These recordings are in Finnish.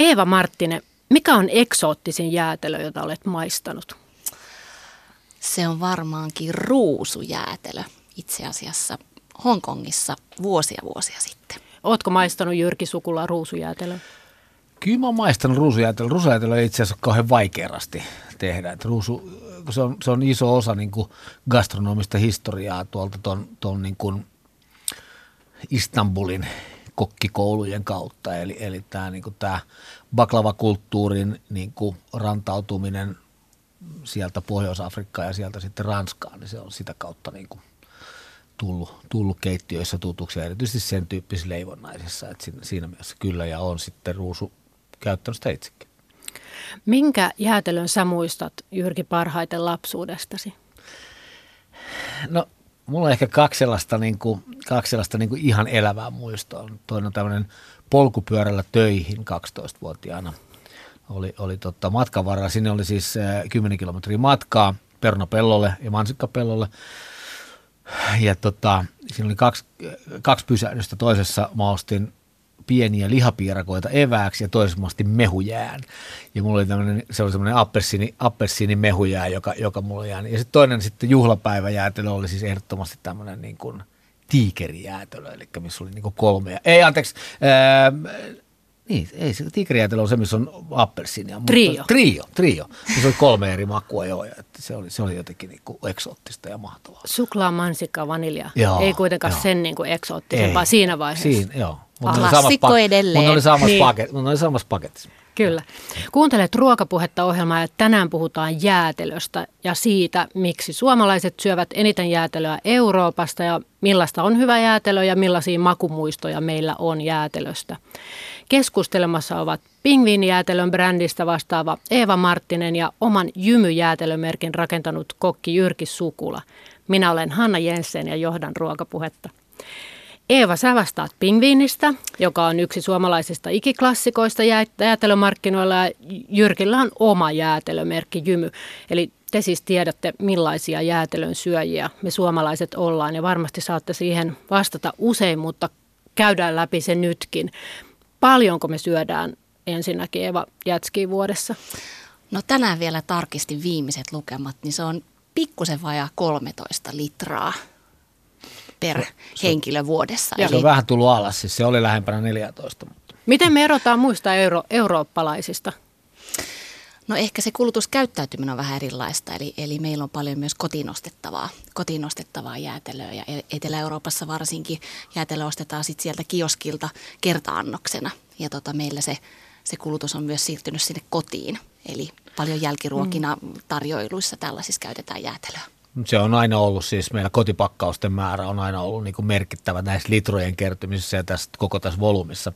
Eeva Marttinen, mikä on eksoottisin jäätelö, jota olet maistanut? Se on varmaankin ruusujäätelö itse asiassa Hongkongissa vuosia vuosia sitten. Ootko maistanut Jyrki Sukula ruusujäätelö? Kyllä mä oon maistanut ruusujäätelö. Ruusujäätelö ei itse asiassa ole kauhean vaikeasti tehdä. Et ruusu, se, on, se on iso osa niin kuin gastronomista historiaa tuolta ton, ton niin kuin Istanbulin kokkikoulujen kautta. Eli, eli tämä niin tää baklavakulttuurin niin kuin rantautuminen sieltä Pohjois-Afrikkaan ja sieltä sitten Ranskaan, niin se on sitä kautta niin kuin tullut, tullut keittiöissä tutuksi ja erityisesti sen tyyppisissä leivonnaisissa, että siinä, siinä mielessä kyllä ja on sitten ruusu käyttänyt sitä itsekin. Minkä jäätelön sä muistat Jyrki parhaiten lapsuudestasi? No mulla on ehkä kaksi sellaista, niin kuin, kaksi sellaista niin kuin ihan elävää muistoa. Toinen on tämmöinen polkupyörällä töihin 12-vuotiaana. Oli, oli tota, matkan varrella, sinne oli siis 10 kilometriä matkaa Pernopellolle ja Mansikkapellolle. Ja tota, siinä oli kaksi, kaksi pysähdystä. Toisessa mä ostin pieniä lihapiirakoita evääksi ja ostin mehujään. Ja mulla oli tämmöinen, se oli semmoinen appelsiini, appelsiini mehujää, joka, joka mulla jäänyt. Ja sitten toinen sitten juhlapäiväjäätelö oli siis ehdottomasti tämmöinen niin kuin tiikerijäätelö, eli missä oli niin kuin kolme. Ei, anteeksi, ää, niin, ei se tiikerijäätelö on se, missä on appelsiinia. Trio. Trio, trio. Se oli kolme eri makua jo, ja että se, oli, se oli jotenkin niin kuin eksoottista ja mahtavaa. Suklaa, mansikka, vanilja. Joo, ei kuitenkaan joo. sen niin kuin eksoottisempaa siinä vaiheessa. Siinä, joo. Mutta Ah, ne oli samassa edelleen. Mutta ne oli samassa, Niin. paket, ne oli samassa paketissa. Kyllä. Kuuntelet ruokapuhetta ohjelmaa ja tänään puhutaan jäätelöstä ja siitä, miksi suomalaiset syövät eniten jäätelöä Euroopasta ja millaista on hyvä jäätelö ja millaisia makumuistoja meillä on jäätelöstä. Keskustelemassa ovat Pingviinijäätelön brändistä vastaava Eeva Marttinen ja oman jymyjäätelömerkin rakentanut kokki Jyrki Sukula. Minä olen Hanna Jensen ja johdan ruokapuhetta. Eeva, sä vastaat pingviinistä, joka on yksi suomalaisista ikiklassikoista jää- jäätelömarkkinoilla ja Jyrkillä on oma jäätelömerkki Jymy. Eli te siis tiedätte, millaisia jäätelön syöjiä me suomalaiset ollaan ja varmasti saatte siihen vastata usein, mutta käydään läpi se nytkin. Paljonko me syödään ensinnäkin Eeva Jätskiä vuodessa? No tänään vielä tarkistin viimeiset lukemat, niin se on pikkusen vajaa 13 litraa per henkilö vuodessa. Se on vähän tullut alas, siis se oli lähempänä 14. Mutta. Miten me erotaan muista euro- eurooppalaisista? No ehkä se kulutuskäyttäytyminen on vähän erilaista, eli, eli meillä on paljon myös kotinostettavaa, kotinostettavaa jäätelöä ja E- Etelä-Euroopassa varsinkin jäätelö ostetaan sit sieltä kioskilta kertaannoksena ja tota, meillä se, se kulutus on myös siirtynyt sinne kotiin, eli paljon jälkiruokina tarjoiluissa tällaisissa käytetään jäätelöä. Se on aina ollut siis, meillä kotipakkausten määrä on aina ollut niin kuin merkittävä näissä litrojen kertymisessä ja tässä, koko tässä volyymissa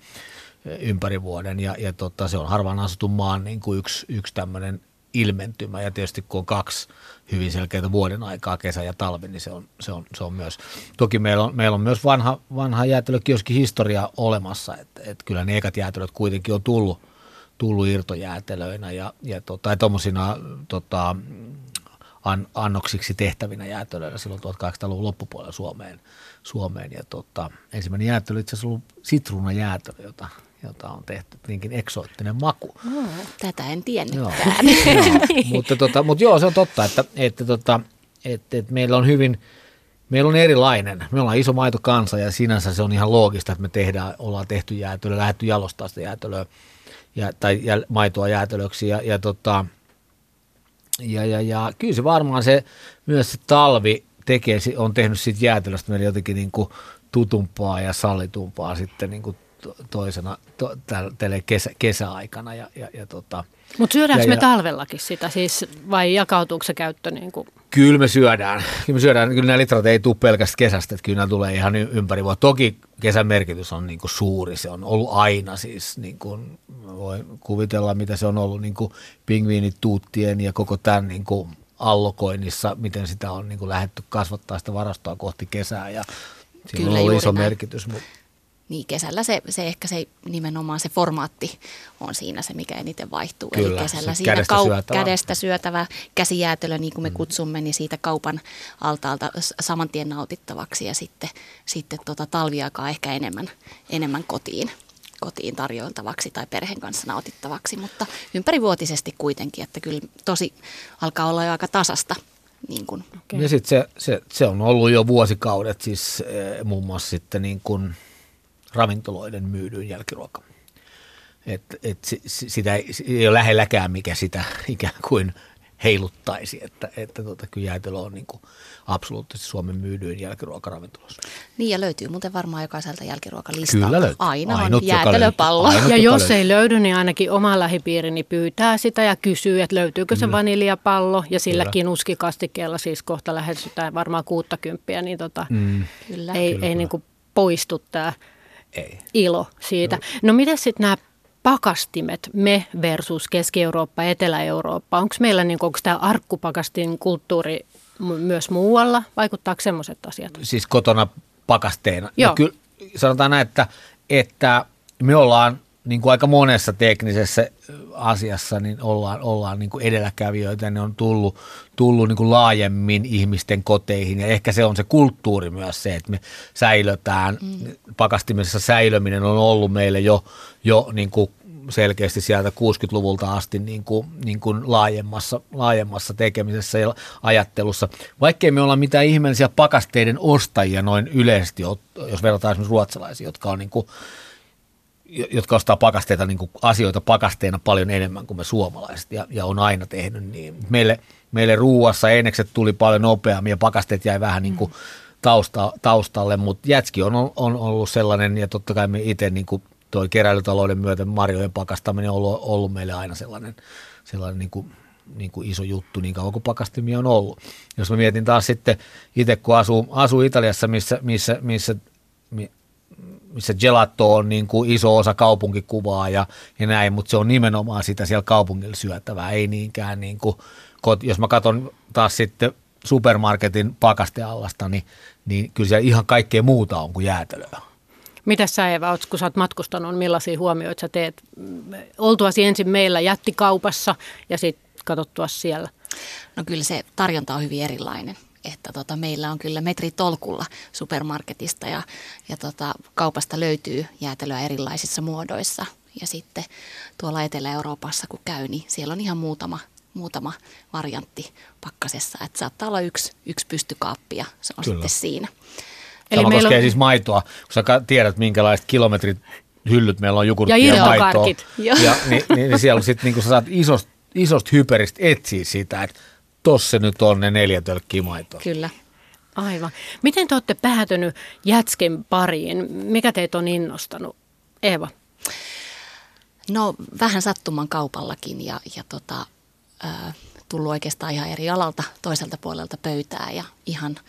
eh, ympäri vuoden. Ja, ja tota, se on harvaan asutun maan niin kuin yksi, yksi tämmöinen ilmentymä. Ja tietysti kun on kaksi hyvin selkeitä vuoden aikaa, kesä ja talvi, niin se on, se on, se on myös. Toki meillä on, meillä on myös vanha, vanha jäätelökioski historia olemassa, että et kyllä ne ekat jäätelöt kuitenkin on tullut, tullut irtojäätelöinä ja, ja tota, tuommoisina tota, an, annoksiksi tehtävinä jäätelöinä silloin 1800-luvun loppupuolella Suomeen. Suomeen. Ja tota, ensimmäinen jäätelö itse asiassa ollut sitruunajäätelö, jota, jota on tehty niinkin eksoottinen maku. Tätä en Joo. tiennytkään. joo. mutta, tota, mutta joo, se on totta, että, että, tota, että, että meillä on hyvin, meillä on erilainen. Me ollaan iso maitokansa ja sinänsä se on ihan loogista, että me tehdään, ollaan tehty jäätelöä, lähdetty jalostaa sitä jäätelöä ja, tai jä, maitoa jäätelöksi ja, ja, tota, ja, ja, ja kyllä se varmaan se myös se talvi tekee, on tehnyt siitä jäätelöstä meille jotenkin niin kuin tutumpaa ja sallitumpaa sitten niin kuin to- toisena to, tälle kesä, kesäaikana. Ja, ja, ja tota, Mutta syödäänkö Ja- me ja- talvellakin sitä siis vai jakautuuko se käyttö niin kuin Kyllä me syödään. Kyllä me syödään. Kyllä nämä litrat ei tule pelkästään kesästä, että kyllä nämä tulee ihan ympäri vuotta. Toki kesän merkitys on niin kuin suuri. Se on ollut aina siis, niin kuin, voi kuvitella mitä se on ollut niin kuin pingviinit, tuuttien ja koko tämän niin kuin allokoinnissa, miten sitä on niin kuin lähdetty kasvattaa sitä varastoa kohti kesää ja Kyllä, on ollut iso näin. merkitys. Mutta Niin kesällä se, se ehkä se nimenomaan se formaatti on siinä se, mikä eniten vaihtuu. Kyllä, Eli kesällä se siinä kädestä syötävä. kädestä syötävä käsijäätelö, niin kuin me kutsumme, niin siitä kaupan altaalta saman tien nautittavaksi ja sitten, sitten tota talviaikaa ehkä enemmän, enemmän kotiin, kotiin tarjoiltavaksi tai perheen kanssa nautittavaksi, mutta ympärivuotisesti kuitenkin, että kyllä tosi alkaa olla jo aika tasasta. Niin kuin. Okay. Ja sitten se, se, se, on ollut jo vuosikaudet siis eh, muun muassa sitten niin kuin ravintoloiden myydyin jälkiruoka. Et, et sitä ei, ei ole lähelläkään, mikä sitä ikään kuin heiluttaisi, että, että tota, kyllä jäätelö on niin kuin absoluuttisesti Suomen myydyin jälkiruokaravintolossa. Niin ja löytyy muuten varmaan jokaiselta jälkiruokalistalta. Kyllä löytyy. Aina Ainut, on jäätelöpallo. Ainut, ja jos löytyy. ei löydy, niin ainakin oma lähipiirini pyytää sitä ja kysyy, että löytyykö se vaniljapallo. Ja silläkin uskikastikkeella siis kohta lähestytään varmaan 60, niin tota, mm. Kyllä. ei, Kyllä. ei niin kuin poistu tämä ei. ilo siitä. Joo. No miten sitten nämä pakastimet, me versus Keski-Eurooppa, Etelä-Eurooppa? Onko meillä niin, onko tämä arkkupakastin kulttuuri myös muualla? Vaikuttaako semmoiset asiat? Siis kotona pakasteena. No Joo. No kyllä, sanotaan näin, että, että me ollaan niin kuin aika monessa teknisessä asiassa niin ollaan, ollaan niin kuin edelläkävijöitä, ne on tullut, tullut niin kuin laajemmin ihmisten koteihin ja ehkä se on se kulttuuri myös se, että me säilötään, mm. pakastimessa säilöminen on ollut meille jo, jo niin kuin selkeästi sieltä 60-luvulta asti niin kuin, niin kuin laajemmassa, laajemmassa tekemisessä ja ajattelussa. Vaikkei me olla mitään ihmeellisiä pakasteiden ostajia noin yleisesti, jos verrataan esimerkiksi ruotsalaisia, jotka on niin kuin, jotka ostaa pakasteita, niin kuin asioita pakasteena paljon enemmän kuin me suomalaiset ja, ja on aina tehnyt niin. Meille, meille ruuassa enekset tuli paljon nopeammin ja pakasteet jäi vähän niin kuin tausta, taustalle, mutta jätski on, on ollut sellainen ja totta kai me itse niin kuin toi keräilytalouden myötä marjojen pakastaminen on ollut, ollut meille aina sellainen, sellainen niin kuin, niin kuin iso juttu niin kauan kuin pakastimia on ollut. Jos mä mietin taas sitten itse, kun asuu, asuu Italiassa, missä, missä, missä, missä gelato on niin kuin iso osa kaupunkikuvaa ja, ja näin, mutta se on nimenomaan sitä siellä kaupungilla syötävää, ei niinkään niin kuin, jos mä katson taas sitten supermarketin pakasteallasta, niin, niin kyllä siellä ihan kaikkea muuta on kuin jäätelöä. Mitä sä Eva, kun sä oot matkustanut, millaisia huomioita sä teet? Oltuasi ensin meillä jättikaupassa ja sitten katsottua siellä. No kyllä se tarjonta on hyvin erilainen. Että tota, meillä on kyllä metri tolkulla supermarketista ja, ja tota, kaupasta löytyy jäätelöä erilaisissa muodoissa. Ja sitten tuolla Etelä-Euroopassa kun käy, niin siellä on ihan muutama, muutama variantti pakkasessa. Että saattaa olla yksi, yksi pystykaappi ja se on Kyllä. sitten siinä. Eli Sama koskee on... siis maitoa, kun sä tiedät minkälaiset kilometrit hyllyt meillä on jogurttia ja, ja maitoa. Ja, niin, niin, niin siellä sitten niin kun sä saat isosta, isosta hyperistä etsiä sitä, että tossa nyt on ne neljä tölkkiä maitoa. Kyllä. Aivan. Miten te olette päätynyt jätsken pariin? Mikä teitä on innostanut? Eeva? No vähän sattuman kaupallakin ja, ja tota, äh, tullut oikeastaan ihan eri alalta toiselta puolelta pöytää ja ihan –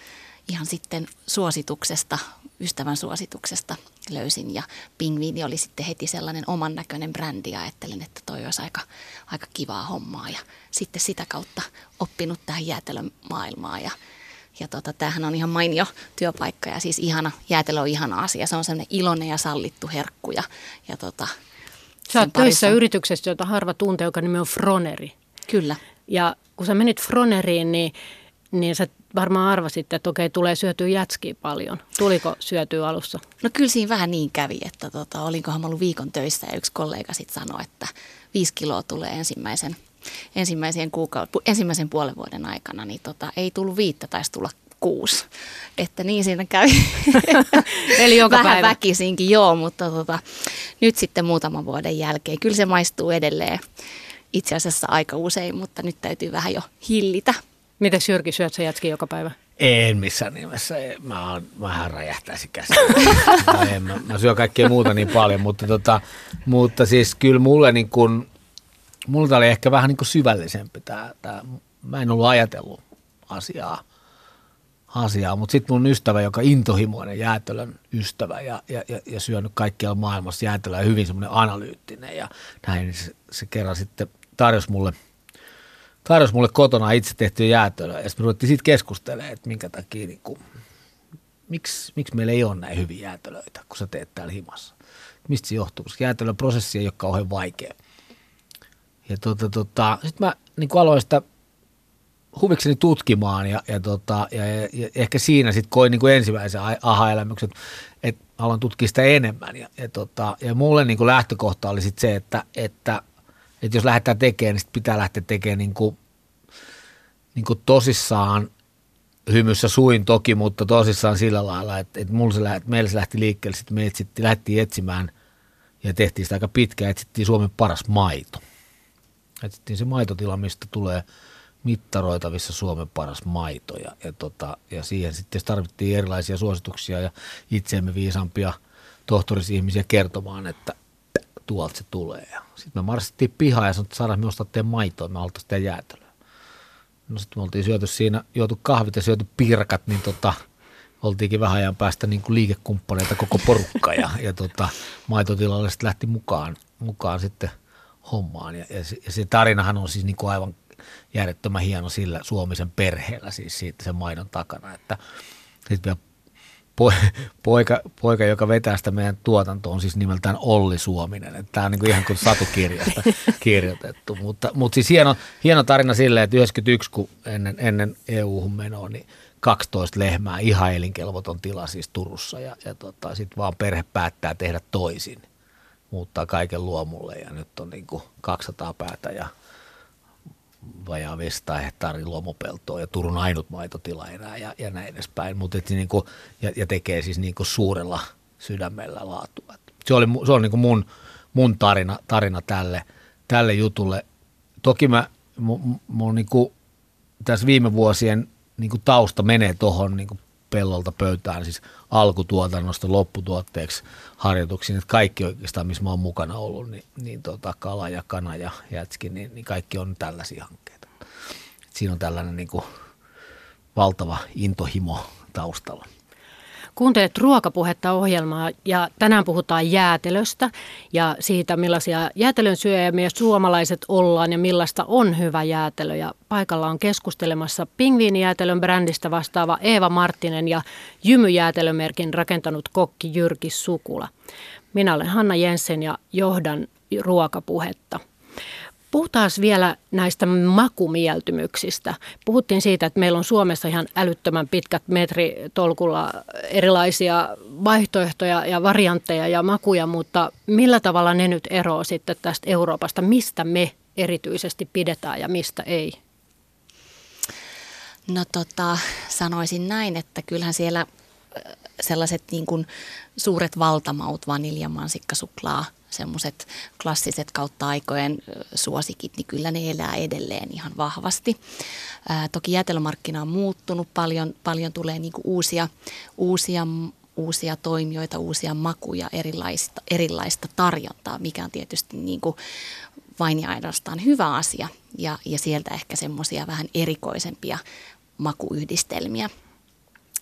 ihan sitten suosituksesta, ystävän suosituksesta löysin ja Pingviini oli sitten heti sellainen oman näköinen brändi ja ajattelin, että toi olisi aika, aika kivaa hommaa ja sitten sitä kautta oppinut tähän jäätelön maailmaan ja ja tota, tämähän on ihan mainio työpaikka ja siis ihana, jäätelö on ihana asia. Se on sellainen iloinen ja sallittu herkku. Ja, ja tota, Sä oot töissä yrityksessä, jota harva tuntee, joka nimi on Froneri. Kyllä. Ja kun sä menit Froneriin, niin, niin sä varmaan arvasit, että okei, tulee syötyä jätskiä paljon. Tuliko syötyä alussa? No kyllä siinä vähän niin kävi, että tota, olinkohan mä ollut viikon töissä ja yksi kollega sitten sanoi, että viisi kiloa tulee ensimmäisen, ensimmäisen, kuukauden, ensimmäisen puolen vuoden aikana, niin tota, ei tullut viittä, taisi tulla kuusi. Että niin siinä kävi. Eli joka Vähän päivä. väkisinkin, joo, mutta tota, nyt sitten muutaman vuoden jälkeen. Kyllä se maistuu edelleen itse asiassa aika usein, mutta nyt täytyy vähän jo hillitä. Miten Jyrki, syöt sä jätski joka päivä? En missään nimessä. Mä oon vähän räjähtäisi käsiä. mä, mä, mä syön kaikkea muuta niin paljon, mutta, tota, mutta siis kyllä mulle niin kun, mulla oli ehkä vähän niin kuin syvällisempi tämä, tämä. Mä en ollut ajatellut asiaa, asiaa mutta sitten mun ystävä, joka intohimoinen jäätelön ystävä ja, ja, ja, ja syönyt kaikkialla maailmassa jäätelöä hyvin semmoinen analyyttinen ja näin, niin se, se kerran sitten tarjosi mulle – tarjosi mulle kotona itse tehtyä jäätelöä ja sitten me ruvettiin siitä keskustelemaan, että minkä takia, niin kuin, miksi, miksi meillä ei ole näin hyviä jäätelöitä, kun sä teet täällä himassa. Mistä se johtuu, koska jäätelön prosessi ei ole kauhean vaikea. Ja tota, tota, sitten mä niin kuin aloin sitä huvikseni tutkimaan ja, ja, tota, ja, ja, ja ehkä siinä sitten koin niin kuin ensimmäisen aha-elämyksen, että aloin tutkia sitä enemmän. Ja, ja, tota, ja mulle niin kuin lähtökohta oli sit se, että, että, että jos lähdetään tekemään, niin sit pitää lähteä tekemään niin kuin, niin kuin tosissaan hymyssä suin toki, mutta tosissaan sillä lailla, että, että, mulla se lähti, että meillä se lähti liikkeelle, sitten me etsittiin, lähdettiin etsimään ja tehtiin sitä aika pitkään, etsittiin Suomen paras maito. Etsittiin se maitotila, mistä tulee mittaroitavissa Suomen paras maito ja, ja, tota, ja siihen sitten tarvittiin erilaisia suosituksia ja itseemme viisampia tohtorisihmisiä kertomaan, että tuolta se tulee. Sitten me marssittiin pihaan ja sanottiin, että saadaan me ostaa teidän maitoa, me halutaan sitä jäätelöä. No sitten me oltiin syöty siinä, juotu kahvit ja syöty pirkat, niin tota, oltiinkin vähän ajan päästä niin kuin liikekumppaneita koko porukka ja, ja tota, maitotilalle sitten lähti mukaan, mukaan sitten hommaan. Ja, ja, se, ja se tarinahan on siis niin kuin aivan järjettömän hieno sillä Suomisen perheellä siis siitä sen maidon takana, että sitten vielä poika, poika, joka vetää sitä meidän tuotantoa, on siis nimeltään Olli Suominen. Että tämä on niin kuin ihan kuin satukirjasta kirjoitettu. Mutta, mutta siis hieno, hieno tarina silleen, että 91, kun ennen, ennen EU-hun menoa, niin 12 lehmää, ihan elinkelvoton tila siis Turussa. Ja, ja tota, sitten vaan perhe päättää tehdä toisin, muuttaa kaiken luomulle ja nyt on niin kuin 200 päätä ja vajaa 500 hehtaarin luomupeltoa ja Turun ainut maitotila enää ja, ja näin edespäin. Mutta niin kuin, ja, ja, tekee siis niin kuin suurella sydämellä laatua. Se, oli, se on niin kuin mun, mun tarina, tarina tälle, tälle jutulle. Toki mä, mun, mun niin kuin, tässä viime vuosien niin kuin tausta menee tuohon niin pellolta pöytään, siis alkutuotannosta lopputuotteeksi harjoituksiin, että kaikki oikeastaan, missä mä oon mukana ollut, niin, niin tota, kala ja kana ja jätski, niin, niin kaikki on tällaisia hankkeita. Et siinä on tällainen niin kuin valtava intohimo taustalla. Kuuntelet ruokapuhetta ohjelmaa ja tänään puhutaan jäätelöstä ja siitä millaisia jäätelön syöjä me suomalaiset ollaan ja millaista on hyvä jäätelö. Ja paikalla on keskustelemassa pingviinijäätelön brändistä vastaava Eeva Marttinen ja jymyjäätelömerkin rakentanut kokki Jyrki Sukula. Minä olen Hanna Jensen ja johdan ruokapuhetta. Puhutaan vielä näistä makumieltymyksistä. Puhuttiin siitä, että meillä on Suomessa ihan älyttömän pitkät metritolkulla erilaisia vaihtoehtoja ja variantteja ja makuja, mutta millä tavalla ne nyt eroavat sitten tästä Euroopasta? Mistä me erityisesti pidetään ja mistä ei? No tota, sanoisin näin, että kyllähän siellä sellaiset niin kuin suuret valtamaut, vaniljamansikka, suklaa, semmoiset klassiset kautta aikojen suosikit, niin kyllä ne elää edelleen ihan vahvasti. Ää, toki jätelmarkkina on muuttunut, paljon, paljon tulee niin uusia, uusia uusia toimijoita, uusia makuja, erilaista, erilaista tarjontaa, mikä on tietysti niin kuin vain ja ainoastaan hyvä asia. Ja, ja sieltä ehkä semmoisia vähän erikoisempia makuyhdistelmiä –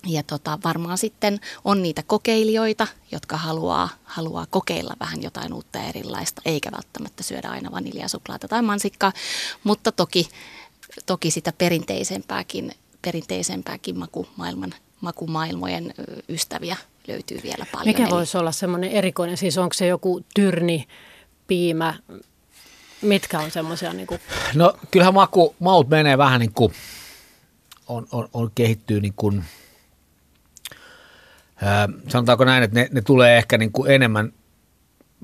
ja tota, varmaan sitten on niitä kokeilijoita, jotka haluaa, haluaa kokeilla vähän jotain uutta ja erilaista, eikä välttämättä syödä aina vaniljasuklaata tai mansikkaa, mutta toki, toki sitä perinteisempääkin, perinteisempääkin makumaailman, makumaailmojen ystäviä löytyy vielä paljon. Mikä Eli... voisi olla semmoinen erikoinen, siis onko se joku tyrni, piimä, mitkä on semmoisia? Niin kuin... No kyllähän maku, maut menee vähän niin kuin, on, on, on kehittyy niin kuin – sanotaanko näin, että ne, ne tulee ehkä niin kuin enemmän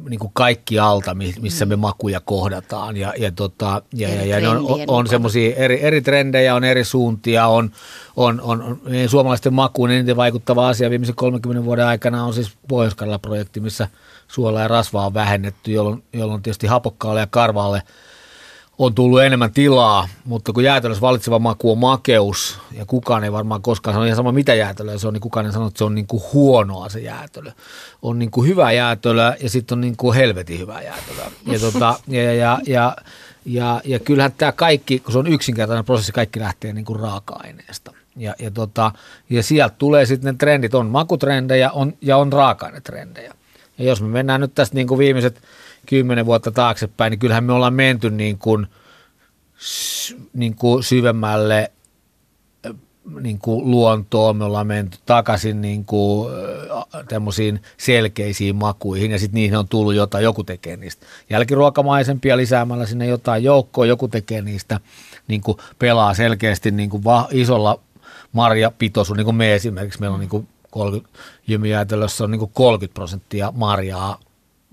niin kuin kaikki alta, missä me makuja kohdataan. Ja, ja, tota, ja, ja, ja ne on, on, on semmoisia eri, eri trendejä, on eri suuntia, on, on, on, on suomalaisten makuun eniten vaikuttava asia viimeisen 30 vuoden aikana on siis pohjois projekti missä suola ja rasvaa on vähennetty, jolloin, jolloin tietysti hapokkaalle ja karvaalle – on tullut enemmän tilaa, mutta kun jäätelössä valitseva maku on makeus, ja kukaan ei varmaan koskaan sano ihan sama mitä jäätelöä se on, niin kukaan ei sano, että se on niin kuin huonoa se jäätelö. On niin kuin hyvä jäätelö ja sitten on niin kuin helvetin hyvä jäätelö. Ja, tota, ja, ja, ja, ja, ja, ja kyllähän tämä kaikki, kun se on yksinkertainen prosessi, kaikki lähtee niin kuin raaka-aineesta. Ja, ja, tota, ja sieltä tulee sitten ne trendit, on makutrendejä on, ja on raaka-ainetrendejä. Ja jos me mennään nyt tästä niin kuin viimeiset – kymmenen vuotta taaksepäin, niin kyllähän me ollaan menty niin kuin, niin kuin syvemmälle niin kuin luontoon, me ollaan menty takaisin niin kuin, selkeisiin makuihin ja sitten niihin on tullut jotain, joku tekee niistä jälkiruokamaisempia lisäämällä sinne jotain joukkoa, joku tekee niistä, niin kuin pelaa selkeästi niin kuin va, isolla marjapitoisuudella, niin kuin me esimerkiksi, meillä on niin kuin 30, jymijäätelössä on niin kuin 30 prosenttia marjaa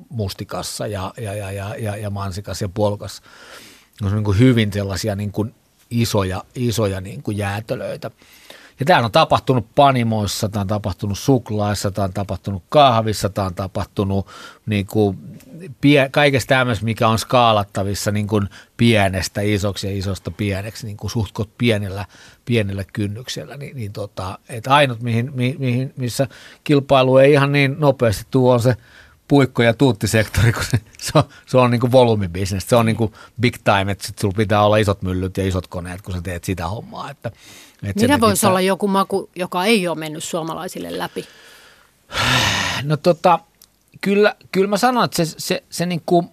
mustikassa ja, ja, ja, ja, ja, ja mansikassa ja puolukassa. Ne on niin kuin hyvin sellaisia niin kuin isoja, isoja niin kuin jäätelöitä. Ja tämä on tapahtunut panimoissa, tämä on tapahtunut suklaissa, tämä on tapahtunut kahvissa, tämä on tapahtunut niin kuin pie, kaikesta tämmöistä, mikä on skaalattavissa niin kuin pienestä isoksi ja isosta pieneksi, niin kuin suhtkot pienellä, pienellä kynnyksellä. Niin, niin tota, että ainut, mihin, mihin, missä kilpailu ei ihan niin nopeasti tuo, on se puikko- ja tuuttisektori, kun se, se on, se on niin kuin volyymibisnes. Se on niin kuin big time, että sit sulla pitää olla isot myllyt ja isot koneet, kun sä teet sitä hommaa. Että, että Mitä voisi sitä... olla joku maku, joka ei ole mennyt suomalaisille läpi? No tota, kyllä, kyllä mä sanon, että se, se, se niin kuin,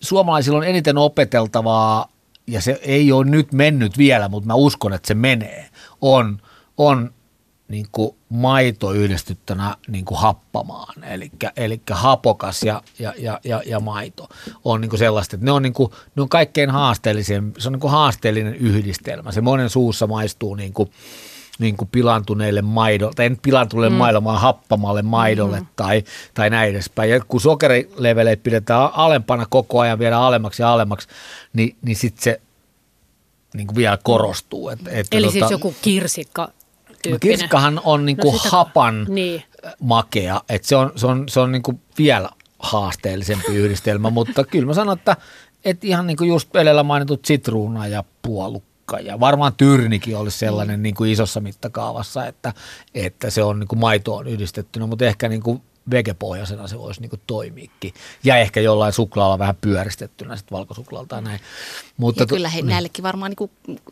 suomalaisilla on eniten opeteltavaa, ja se ei ole nyt mennyt vielä, mutta mä uskon, että se menee, on, on niin kuin maito yhdistyttynä niin kuin happamaan, eli hapokas ja, ja, ja, ja, ja maito on niin kuin sellaista, että ne on, niin kuin, ne on kaikkein haasteellisen, se on niin kuin haasteellinen yhdistelmä. Se monen suussa maistuu niin kuin, niin kuin pilantuneille maidolle, tai en pilantuneille mm. maidolle, vaan happamalle maidolle mm. tai, tai näin edespäin. Ja kun sokerileveleitä pidetään alempana koko ajan, vielä alemmaksi ja alemmaksi, niin, niin sitten se niin kuin vielä korostuu. Et, et, Eli tota, siis joku kirsikka No kirsikkahan on niinku no hapan niin. makea, että se on, se on, se on niinku vielä haasteellisempi yhdistelmä, mutta kyllä mä sanon, että, että ihan niin kuin just edellä mainitut sitruuna ja puolukka ja varmaan tyrnikin olisi sellainen mm. niin kuin isossa mittakaavassa, että, että se on niin kuin maitoon yhdistettynä, mutta ehkä niin kuin vegepohjaisena se voisi niinku toimiikin. Ja ehkä jollain suklaalla vähän pyöristettynä sitten valkosuklaalla tai näin. Mutta ja kyllä he, niin. näillekin varmaan niinku,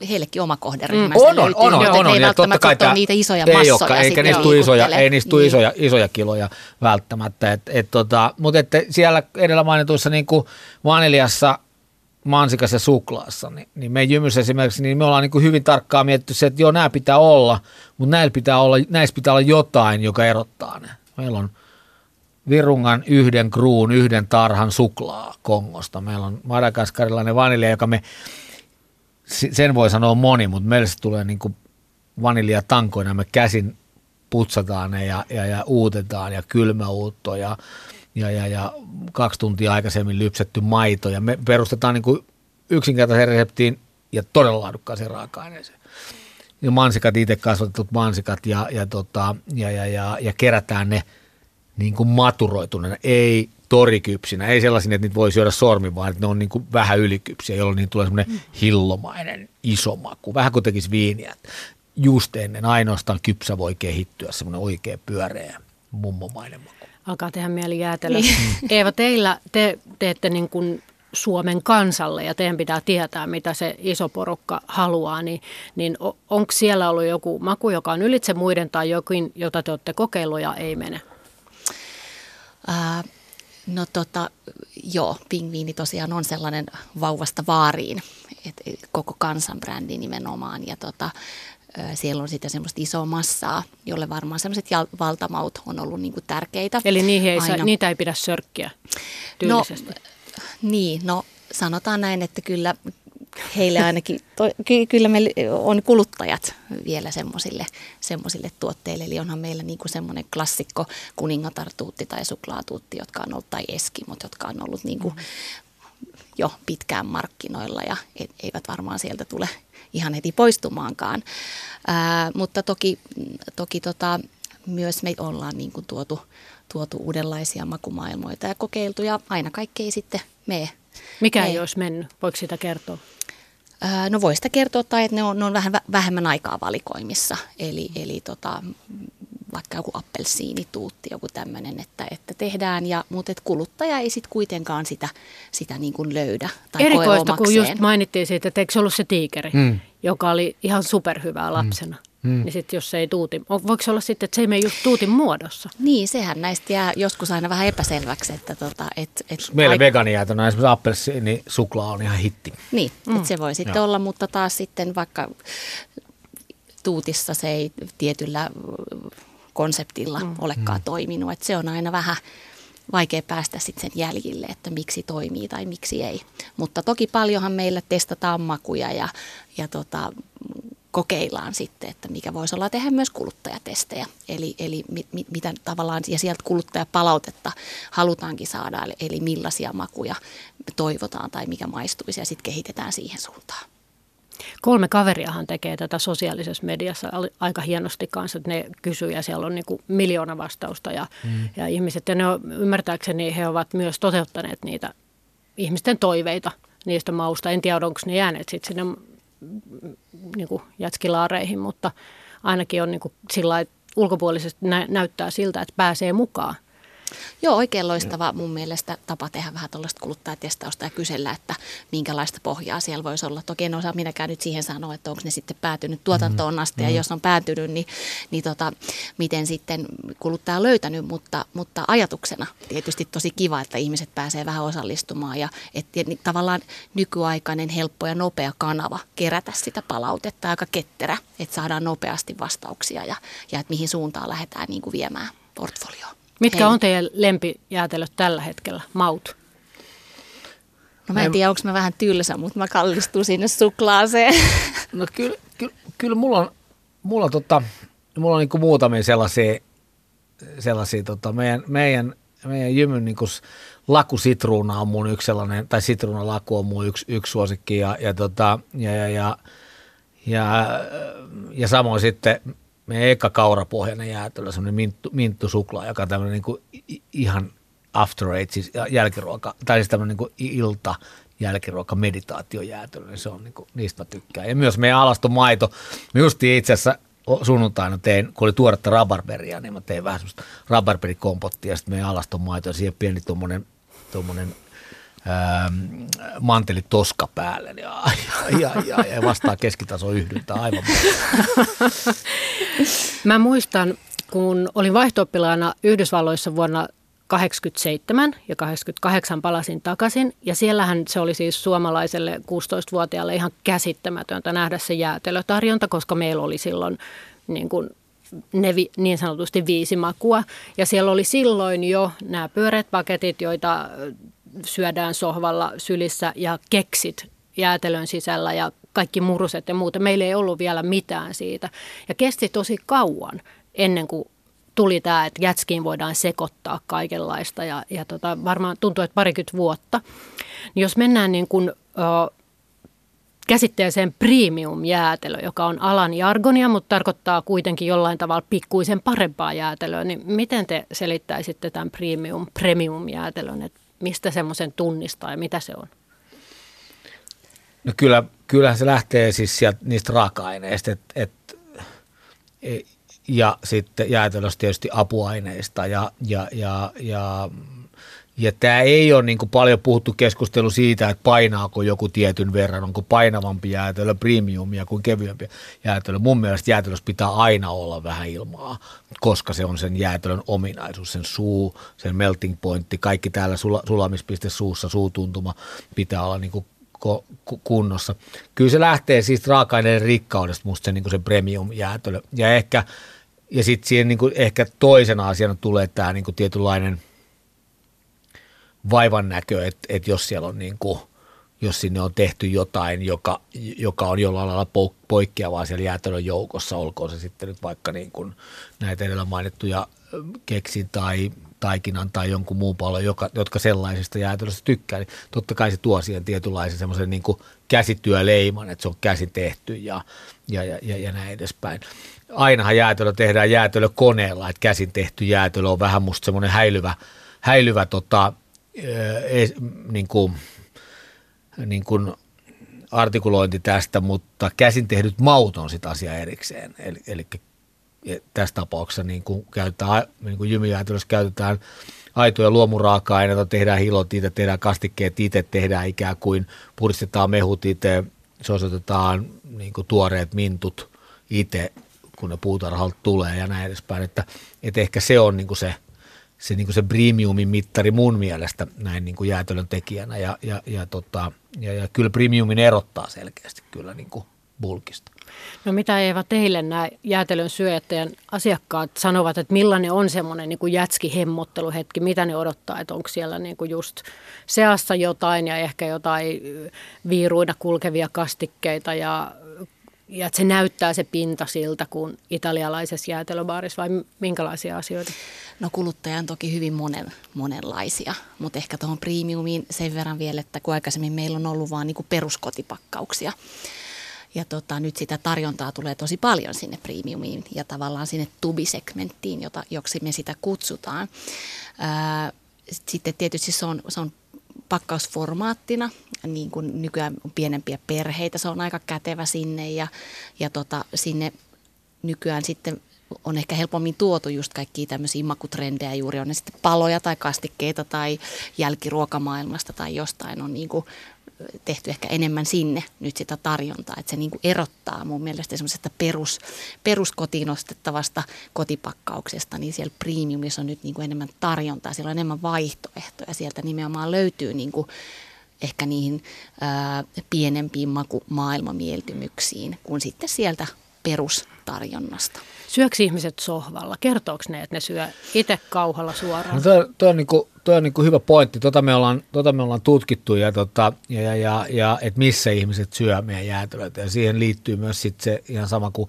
heillekin oma kohderyhmä mm. on, on, on, on, on, on, ja totta kai tämä, niitä isoja ei massoja. Olekaan, eikä niistä tule isoja, ei niistä niin. isoja, isoja kiloja välttämättä. Et, et, tota, mutta että siellä edellä mainituissa niinku vaniljassa mansikassa ja suklaassa, niin, niin me jymyssä esimerkiksi, niin me ollaan niin kuin hyvin tarkkaan mietitty se, että joo, nämä pitää olla, mutta näillä pitää olla, näissä pitää olla jotain, joka erottaa ne. Meillä on virungan yhden kruun, yhden tarhan suklaa Kongosta. Meillä on madagaskarilainen vanilja, joka me, sen voi sanoa moni, mutta meillä se tulee niin kuin vanilja tankoina. Me käsin putsataan ne ja, ja, ja uutetaan ja kylmäuutto ja, ja, ja, ja kaksi tuntia aikaisemmin lypsetty maito. Ja me perustetaan niin kuin yksinkertaisen reseptiin ja todella laadukkaaseen raaka-aineeseen. Ja mansikat, itse kasvatetut mansikat ja, ja, tota, ja, ja, ja, ja kerätään ne – niin kuin maturoituneena, ei torikypsinä, ei sellaisia, että niitä voi syödä sormi, vaan että ne on niin kuin vähän ylikypsiä, jolloin niin tulee semmoinen mm. hillomainen iso maku, vähän kuin tekisi viiniä. Just ennen ainoastaan kypsä voi kehittyä semmoinen oikea pyöreä mummomainen maku. Alkaa tehdä mieli jäätellä. Niin. Eeva, teillä te teette niin kuin Suomen kansalle ja teidän pitää tietää, mitä se iso porukka haluaa, niin, niin onko siellä ollut joku maku, joka on ylitse muiden tai jokin, jota te olette kokeillut ja ei mene? Ää, no tota, joo, pingviini tosiaan on sellainen vauvasta vaariin, et koko kansanbrändi nimenomaan ja tota, siellä on sitten semmoista isoa massaa, jolle varmaan semmoiset valtamaut on ollut niinku tärkeitä. Eli niihin ei saa, niitä ei pidä sörkkiä tyylisesti. No, niin, no sanotaan näin, että kyllä heille ainakin, to, ky, kyllä meillä on kuluttajat vielä semmoisille, semmoisille tuotteille. Eli onhan meillä niin kuin semmoinen klassikko kuningatartuutti tai suklaatuutti, jotka on ollut, tai eskimot, jotka on ollut niin kuin jo pitkään markkinoilla ja e, eivät varmaan sieltä tule ihan heti poistumaankaan. Ää, mutta toki, toki tota, myös me ollaan niin kuin tuotu, tuotu uudenlaisia makumaailmoita ja kokeiltu ja aina kaikki ei sitten mene. Mikä ei, ei olisi mennyt? Voiko sitä kertoa? No voi sitä kertoa, tai että ne on, ne on vähän vähemmän aikaa valikoimissa. Eli, eli tota, vaikka joku appelsiinituutti, joku tämmöinen, että, että tehdään, ja, mutta et kuluttaja ei sitten kuitenkaan sitä, sitä niin kuin löydä tai Erikoista, kun just mainittiin siitä, että eikö se ollut se tiikeri, mm. joka oli ihan superhyvää lapsena. Mm. Hmm. Niin sitten jos se ei tuuti, voiko se olla sitten, että se ei mene just tuutin muodossa? Niin, sehän näistä jää joskus aina vähän epäselväksi. Että tota, et, et Meillä aik- vegaanijäätönä esimerkiksi appelsiini suklaa on ihan hitti. Niin, mm. että se voi sitten Joo. olla, mutta taas sitten vaikka tuutissa se ei tietyllä konseptilla mm. olekaan mm. toiminut. Että se on aina vähän vaikea päästä sitten sen jäljille, että miksi toimii tai miksi ei. Mutta toki paljonhan meillä testataan makuja ja, ja tota, kokeillaan sitten, että mikä voisi olla tehdä myös kuluttajatestejä. Eli, eli mi, mi, mitä tavallaan, ja sieltä kuluttajapalautetta halutaankin saada, eli, eli millaisia makuja toivotaan tai mikä maistuisi, ja sitten kehitetään siihen suuntaan. Kolme kaveriahan tekee tätä sosiaalisessa mediassa aika hienosti kanssa, että ne kysyy ja siellä on niin kuin miljoona vastausta ja, mm. ja ihmiset, ja ne on, ymmärtääkseni he ovat myös toteuttaneet niitä ihmisten toiveita niistä mausta. En tiedä, onko ne jääneet sitten sinne niin kuin jätskilaareihin, mutta ainakin on niin kuin sillä ulkopuolisesti nä- näyttää siltä, että pääsee mukaan. Joo, oikein loistava mun mielestä tapa tehdä vähän tuollaista kuluttajatestausta ja kysellä, että minkälaista pohjaa siellä voisi olla. Toki en osaa minäkään nyt siihen sanoa, että onko ne sitten päätynyt tuotantoon asti mm-hmm. ja jos on päätynyt, niin, niin tota, miten sitten kuluttaja on löytänyt, mutta, mutta ajatuksena tietysti tosi kiva, että ihmiset pääsee vähän osallistumaan ja että niin tavallaan nykyaikainen helppo ja nopea kanava kerätä sitä palautetta aika ketterä, että saadaan nopeasti vastauksia ja, ja että mihin suuntaan lähdetään niin kuin viemään portfolioon. Mitkä Hei. on teidän lempijäätelöt tällä hetkellä, maut? No mä en tiedä, onko mä vähän tylsä, mutta mä kallistun sinne suklaaseen. No kyllä, kyllä, kyllä mulla on, mulla on, tota, mulla on niin muutamia sellaisia, sellaisia tota, meidän, meidän, meidän jymyn niin lakusitruuna on mun yksi sellainen, tai sitruunalaku on mun yksi, yksi suosikki ja, ja, tota, ja, ja, ja, ja, ja samoin sitten meidän eka kaurapohjainen jäätelö, semmoinen minttu, minttu suklaa, joka on tämmöinen niin kuin ihan after eight, siis jälkiruoka, tai siis tämmöinen niin ilta jälkiruoka meditaatiojäätelö, niin se on niin kuin, niistä mä tykkään. Ja myös meidän alaston maito, me justiin itse asiassa sunnuntaina tein, kun oli tuoretta rabarberia, niin mä tein vähän semmoista rabarberikompottia ja sitten meidän alaston maito ja siihen pieni tuommoinen tuommoinen manteli toska päälle. Ja, ja, ja, ja vastaa keskitaso yhdyltä aivan. Mä muistan, kun olin vaihto Yhdysvalloissa vuonna 87 ja 88 palasin takaisin. Ja siellähän se oli siis suomalaiselle 16-vuotiaalle ihan käsittämätöntä nähdä se jäätelötarjonta, koska meillä oli silloin niin kuin ne vi, niin sanotusti viisi makua. Ja siellä oli silloin jo nämä pyöreät paketit, joita syödään sohvalla sylissä ja keksit jäätelön sisällä ja kaikki muruset ja muuta. Meillä ei ollut vielä mitään siitä. Ja kesti tosi kauan ennen kuin tuli tämä, että jätskiin voidaan sekoittaa kaikenlaista ja, ja tota, varmaan tuntuu, että parikymmentä vuotta. Niin jos mennään niin kuin, ö, käsitteeseen premium-jäätelö, joka on alan jargonia, mutta tarkoittaa kuitenkin jollain tavalla pikkuisen parempaa jäätelöä, niin miten te selittäisitte tämän premium, premium-jäätelön, että mistä semmoisen tunnistaa ja mitä se on? No kyllä, kyllähän se lähtee siis sieltä niistä raaka-aineista, et, et, e, ja sitten jäätelöstä tietysti apuaineista ja, ja, ja, ja ja tämä ei ole niin kuin paljon puhuttu keskustelu siitä, että painaako joku tietyn verran, onko painavampi jäätelö premiumia kuin kevyempi jäätelö. Mun mielestä jäätelössä pitää aina olla vähän ilmaa, koska se on sen jäätelön ominaisuus, sen suu, sen melting pointti, kaikki täällä sula, sulamispiste suussa, suutuntuma pitää olla niin kuin kunnossa. Kyllä se lähtee siis raaka-aineiden rikkaudesta musta se, niin se premium jäätelö. Ja ehkä, ja sitten siihen niin kuin ehkä toisena asiana tulee tämä niin kuin tietynlainen – vaivan näkö, että, että jos siellä on niin kuin, jos sinne on tehty jotain, joka, joka on jollain lailla poikkeavaa siellä jäätelön joukossa, olkoon se sitten nyt vaikka niin kuin näitä edellä mainittuja keksin tai taikinan tai jonkun muun paljon, joka, jotka sellaisesta jäätelöstä tykkää, niin totta kai se tuo siihen tietynlaisen semmoisen niin käsityöleiman, että se on käsi tehty ja, ja, ja, ja, ja näin edespäin. Ainahan jäätelö tehdään jäätelökoneella, että käsin tehty jäätelö on vähän musta semmoinen häilyvä, häilyvä tota, niin kuin, niin kuin artikulointi tästä, mutta käsin tehdyt maut on sitä asia erikseen. Eli, eli tässä tapauksessa niin kuin käytetään, niin kuin käytetään aitoja luomuraaka-aineita, tehdään hilot itse, tehdään kastikkeet itse, tehdään ikään kuin puristetaan mehut itse, sosotetaan niin kuin tuoreet mintut itse, kun ne puutarhalta tulee ja näin edespäin. Että, että ehkä se on niin kuin se – se, niin se premiumin mittari mun mielestä näin niin kuin jäätelön tekijänä ja, ja, ja, tota, ja, ja kyllä premiumin erottaa selkeästi kyllä niin kuin bulkista. No mitä Eeva teille nämä jäätelön syöjättäjän asiakkaat sanovat, että millainen on semmoinen niin kuin jätski-hemmotteluhetki, mitä ne odottaa, että onko siellä niin kuin just seassa jotain ja ehkä jotain viiruina kulkevia kastikkeita ja ja että se näyttää se pinta siltä kuin italialaisessa jäätelöbaarissa vai minkälaisia asioita? No kuluttaja on toki hyvin monen, monenlaisia, mutta ehkä tuohon premiumiin sen verran vielä, että kun aikaisemmin meillä on ollut vain niin peruskotipakkauksia. Ja tota, nyt sitä tarjontaa tulee tosi paljon sinne premiumiin ja tavallaan sinne tubisegmenttiin, jota, joksi me sitä kutsutaan. Ää, sitten tietysti se on, se on pakkausformaattina, niin kuin nykyään pienempiä perheitä, se on aika kätevä sinne ja, ja tota, sinne nykyään sitten on ehkä helpommin tuotu just kaikkia tämmöisiä makutrendejä. Juuri, on ne sitten paloja tai kastikkeita tai jälkiruokamaailmasta tai jostain. On niin kuin tehty ehkä enemmän sinne nyt sitä tarjontaa, että se niin kuin erottaa mun mielestä semmoisesta perus, peruskotiin nostettavasta kotipakkauksesta, niin siellä premiumissa on nyt niin kuin enemmän tarjontaa, siellä on enemmän vaihtoehtoja, sieltä nimenomaan löytyy niin kuin ehkä niihin ää, pienempiin maku, maailmamieltymyksiin kuin sitten sieltä perustarjonnasta. Syöksi ihmiset sohvalla? Kertooko ne, että ne syö itse kauhalla suoraan? No toi, toi on, niinku, toi on niinku hyvä pointti. Tota me ollaan, tota me ollaan tutkittu ja, tota, ja, ja, ja, ja että missä ihmiset syö meidän jäätelöitä. Ja siihen liittyy myös sit se ihan sama kuin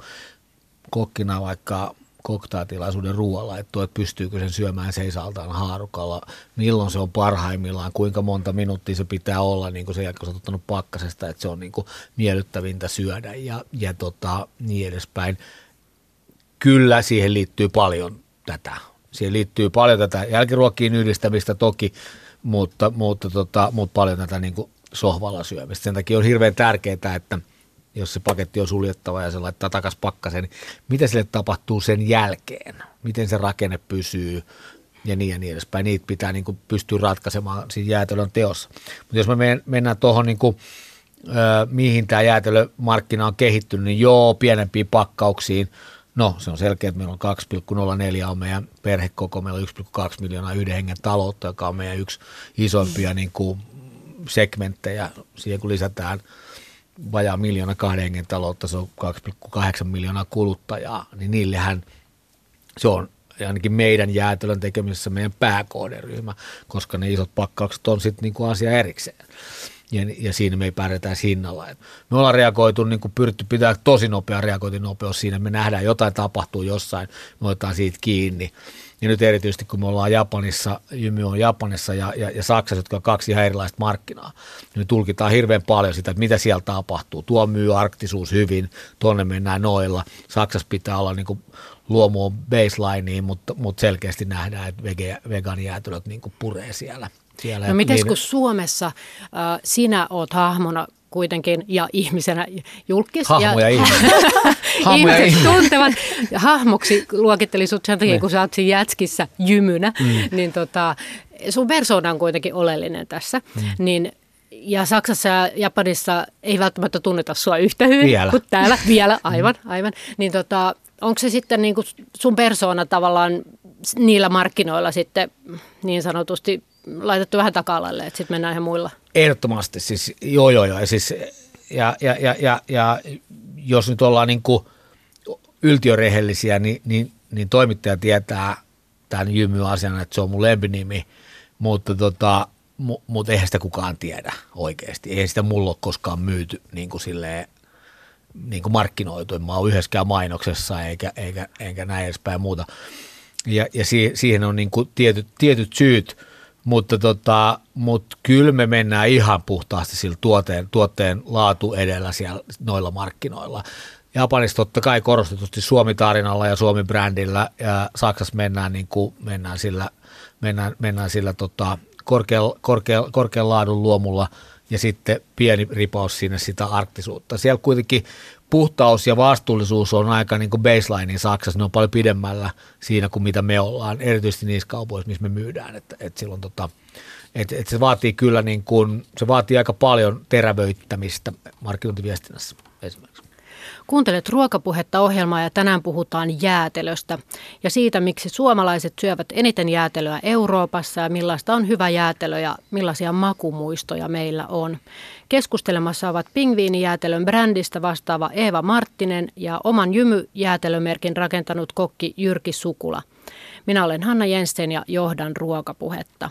kokkina vaikka koktaatilaisuuden ruoalla, että, että pystyykö sen syömään seisaltaan haarukalla, milloin se on parhaimmillaan, kuinka monta minuuttia se pitää olla niin kuin sen jälkeen, kun sä ottanut pakkasesta, että se on niin kuin miellyttävintä syödä ja, ja tota, niin edespäin. Kyllä siihen liittyy paljon tätä. Siihen liittyy paljon tätä jälkiruokkiin yhdistämistä toki, mutta, mutta, tota, mutta paljon tätä niin kuin sohvalla syömistä. Sen takia on hirveän tärkeää, että – jos se paketti on suljettava ja se laittaa takaisin pakkaseen, niin mitä sille tapahtuu sen jälkeen? Miten se rakenne pysyy ja niin ja niin edespäin. Niitä pitää niin kuin pystyä ratkaisemaan siinä jäätelön teossa. Mutta jos me mennään tuohon, niin kuin, mihin tämä jäätelömarkkina on kehittynyt, niin joo, pienempiin pakkauksiin. No, se on selkeä, että meillä on 2,04 on meidän perhekoko, meillä on 1,2 miljoonaa yhden hengen taloutta, joka on meidän yksi isoimpia niin kuin segmenttejä. Siihen kun lisätään – vajaa miljoona kahden hengen taloutta, se on 2,8 miljoonaa kuluttajaa, niin niillehän se on ainakin meidän jäätelön tekemisessä meidän pääkooderyhmä, koska ne isot pakkaukset on sitten niinku asia erikseen. Ja, ja siinä me ei pärjätä hinnalla. Et me ollaan reagoitu, niin kuin pyritty pitää tosi nopea reagointinopeus siinä, me nähdään jotain tapahtuu jossain, me otetaan siitä kiinni. Ja nyt erityisesti kun me ollaan Japanissa, Jymy on Japanissa ja, ja, ja Saksassa, jotka on kaksi ihan erilaista markkinaa, niin me tulkitaan hirveän paljon sitä, että mitä siellä tapahtuu. Tuo myy arktisuus hyvin, tuonne mennään noilla. Saksassa pitää olla niin kuin luomu on baselineen, mutta, mutta selkeästi nähdään, että vege, vegaanijäätelöt niin puree siellä. Siellä no miten niin, kun Suomessa äh, sinä oot hahmona kuitenkin ja ihmisenä julkis. Hahmoja ja. Hahmoja ihmiset tuntevat. Hahmoksi luokitteli sut sen takia, ne. kun sä oot siinä jätskissä jymynä. Mm. Niin tota, sun persoona on kuitenkin oleellinen tässä. Mm. Niin ja Saksassa ja Japanissa ei välttämättä tunneta sua yhtä hyvin vielä. kuin täällä. Vielä, aivan, mm. aivan. Niin tota, onko se sitten niin kuin sun persoona tavallaan niillä markkinoilla sitten niin sanotusti laitettu vähän taka-alalle, että sitten mennään ihan muilla? Ehdottomasti, siis joo joo joo. Ja, siis, ja, ja, ja, ja, ja jos nyt ollaan niin kuin yltiörehellisiä, niin, niin, niin toimittaja tietää tämän Jymy-asian, että se on mun lempinimi, mutta tota, mu, mut eihän sitä kukaan tiedä oikeasti. Eihän sitä mulla ole koskaan myyty niin kuin silleen, niin kuin markkinoitu. Mä oon yhdessäkään mainoksessa eikä, eikä, eikä näin edespäin muuta. Ja, ja siihen on niin kuin tietyt, tietyt syyt – mutta tota, mut kyllä me mennään ihan puhtaasti sillä tuotteen, tuotteen laatu edellä siellä noilla markkinoilla. Japanissa totta kai korostetusti Suomi-tarinalla ja Suomi-brändillä ja Saksassa mennään, niin kuin, mennään sillä, mennään, mennään sillä tota, korkean, korkean, korkean laadun luomulla ja sitten pieni ripaus sinne sitä arktisuutta. Siellä kuitenkin puhtaus ja vastuullisuus on aika niin kuin baseline Saksassa, ne on paljon pidemmällä siinä kuin mitä me ollaan, erityisesti niissä kaupoissa, missä me myydään, että, että silloin tota, että, että se vaatii kyllä niin kuin, se vaatii aika paljon terävöittämistä markkinointiviestinnässä esimerkiksi. Kuuntelet ruokapuhetta ohjelmaa ja tänään puhutaan jäätelöstä ja siitä, miksi suomalaiset syövät eniten jäätelöä Euroopassa ja millaista on hyvä jäätelö ja millaisia makumuistoja meillä on. Keskustelemassa ovat pingviinijäätelön brändistä vastaava Eeva Marttinen ja oman jymyjäätelömerkin rakentanut kokki Jyrki Sukula. Minä olen Hanna Jensen ja johdan ruokapuhetta.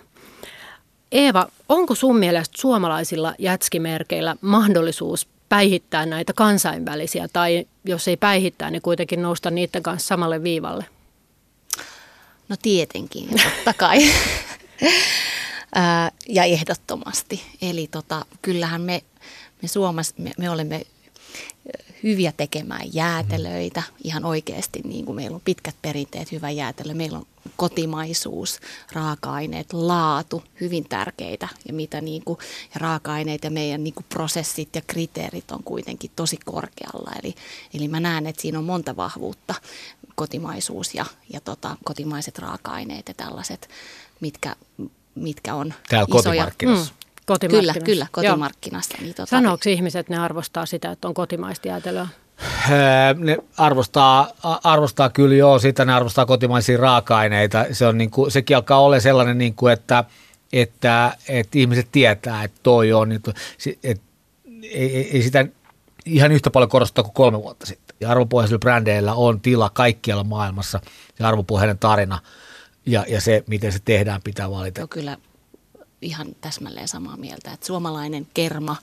Eeva, onko sun mielestä suomalaisilla jätskimerkeillä mahdollisuus päihittää näitä kansainvälisiä tai jos ei päihittää, niin kuitenkin nousta niiden kanssa samalle viivalle? No tietenkin, totta kai. ja ehdottomasti. Eli tota, kyllähän me, me Suomessa, me, me olemme hyviä tekemään jäätelöitä ihan oikeasti. Niin kuin meillä on pitkät perinteet, hyvä jäätelö. Meillä on kotimaisuus, raaka-aineet, laatu, hyvin tärkeitä. Ja, mitä niin kuin, ja raaka-aineet ja meidän niin kuin prosessit ja kriteerit on kuitenkin tosi korkealla. Eli, eli mä näen, että siinä on monta vahvuutta. Kotimaisuus ja, ja tota, kotimaiset raaka-aineet ja tällaiset, mitkä, mitkä on Täällä isoja. kotimarkkinassa. Mm Kyllä, kyllä, kotimarkkinasta. Niin tota... Sanooko ihmiset, että ne arvostaa sitä, että on kotimaista jäätelöä? Ne arvostaa, arvostaa kyllä joo, sitä ne arvostaa kotimaisia raaka-aineita. Se on niin kuin, sekin alkaa olla sellainen, niin kuin, että, että, että, ihmiset tietää, että toi on, että, että ei, ei, ei sitä ihan yhtä paljon korostaa kuin kolme vuotta sitten. Ja arvopohjaisilla brändeillä on tila kaikkialla maailmassa ja arvopohjainen tarina ja, ja se, miten se tehdään, pitää valita. No kyllä ihan täsmälleen samaa mieltä, että suomalainen kerma,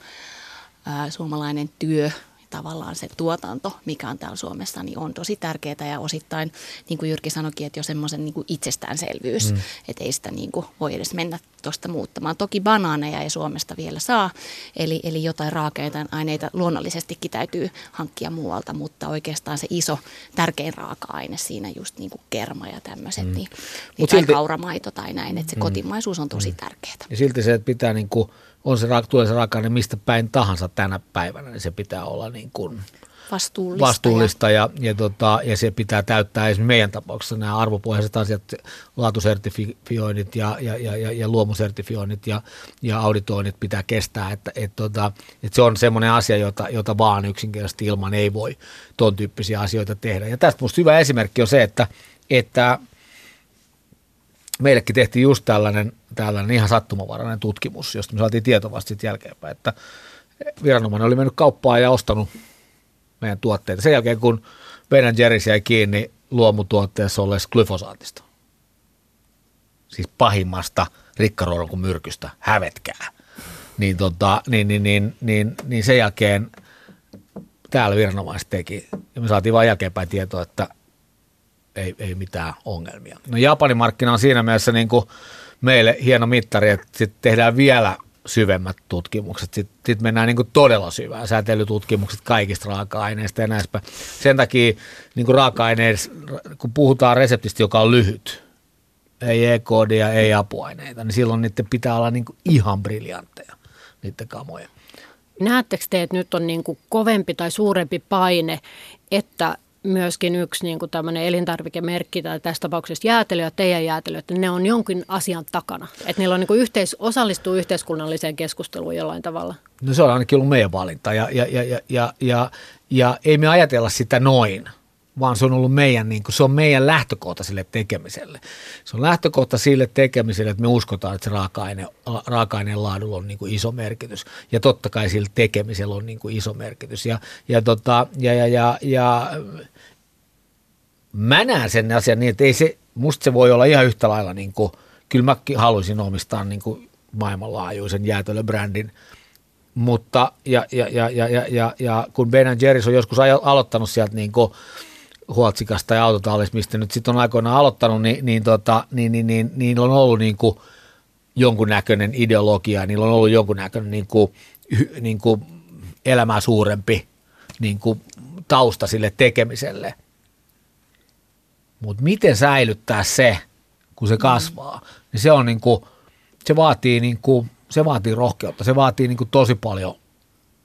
suomalainen työ, tavallaan se tuotanto, mikä on täällä Suomessa, niin on tosi tärkeää ja osittain, niin kuin Jyrki sanoikin, että jo semmoisen niin itsestäänselvyys, mm. että ei sitä niin kuin voi edes mennä tuosta muuttamaan. Toki banaaneja ei Suomesta vielä saa, eli, eli jotain raaka-aineita luonnollisestikin täytyy hankkia muualta, mutta oikeastaan se iso, tärkein raaka-aine siinä just niin kuin kerma ja tämmöiset, mm. niin, niin tai silti, kauramaito tai näin, että se mm. kotimaisuus on tosi mm. tärkeää. Ja silti se, että pitää niin kuin on se, tulee se raaka mistä päin tahansa tänä päivänä, niin se pitää olla niin kuin vastuullista. vastuullista ja, ja, tota, ja se pitää täyttää esimerkiksi meidän tapauksessa nämä arvopohjaiset asiat, laatusertifioinnit ja, ja, ja, ja, ja luomusertifioinnit ja, ja auditoinnit pitää kestää, että et, tota, et se on semmoinen asia, jota, jota vaan yksinkertaisesti ilman ei voi tuon tyyppisiä asioita tehdä. Ja tästä minusta hyvä esimerkki on se, että, että meillekin tehtiin just tällainen, tällainen ihan sattumavarainen tutkimus, josta me saatiin tieto vasta sitten jälkeenpäin, että viranomainen oli mennyt kauppaan ja ostanut meidän tuotteita. Sen jälkeen, kun Ben Jerry's jäi kiinni luomutuotteessa olleessa glyfosaatista, siis pahimmasta rikkaruodon myrkystä, hävetkää, niin, tota, niin, niin, niin, niin, niin sen jälkeen täällä viranomaiset teki, ja me saatiin vain jälkeenpäin tietoa, että ei, ei mitään ongelmia. No Japanin markkina on siinä mielessä niin kuin meille hieno mittari, että sitten tehdään vielä syvemmät tutkimukset. Sitten sit mennään niin kuin todella syvään, säätelytutkimukset kaikista raaka-aineista ja näistä. Sen takia niin kuin raaka-aineista, kun puhutaan reseptistä, joka on lyhyt, ei e-koodia, ei apuaineita, niin silloin niiden pitää olla niin kuin ihan briljantteja, niiden kamoja. Näettekö te, että nyt on niin kuin kovempi tai suurempi paine, että myöskin yksi niin kuin tämmöinen elintarvikemerkki tai tässä tapauksessa jäätelö ja teidän jäätelö, että ne on jonkin asian takana. Että niillä on niin kuin yhteis, osallistuu yhteiskunnalliseen keskusteluun jollain tavalla. No se on ainakin ollut meidän valinta ja, ja, ja, ja, ja, ja, ja ei me ajatella sitä noin vaan se on ollut meidän, niin kuin, se on meidän lähtökohta sille tekemiselle. Se on lähtökohta sille tekemiselle, että me uskotaan, että se raaka-aine, raaka-aineen laadulla on niin kuin iso merkitys. Ja totta kai sillä tekemisellä on niin kuin iso merkitys. Ja, ja, tota, ja, ja, ja, ja mä näen sen asian niin, että ei se, musta se voi olla ihan yhtä lailla, niin kuin, kyllä mä haluaisin omistaa niin kuin maailmanlaajuisen jäätölöbrändin, mutta ja, ja, ja, ja, ja, ja, ja kun Ben Jerry's on joskus aloittanut sieltä niin kuin Huotsikasta ja autotallista, mistä nyt sitten on aikoinaan aloittanut, niin, niin, tota, niin, niin, niin, niin niillä on ollut niin kuin jonkunnäköinen ideologia, niillä on ollut jonkunnäköinen niin kuin, niin kuin elämää suurempi niin kuin tausta sille tekemiselle. Mutta miten säilyttää se, kun se mm. kasvaa, niin se on niin kuin, se vaatii, niin kuin, se vaatii rohkeutta, se vaatii niin kuin tosi paljon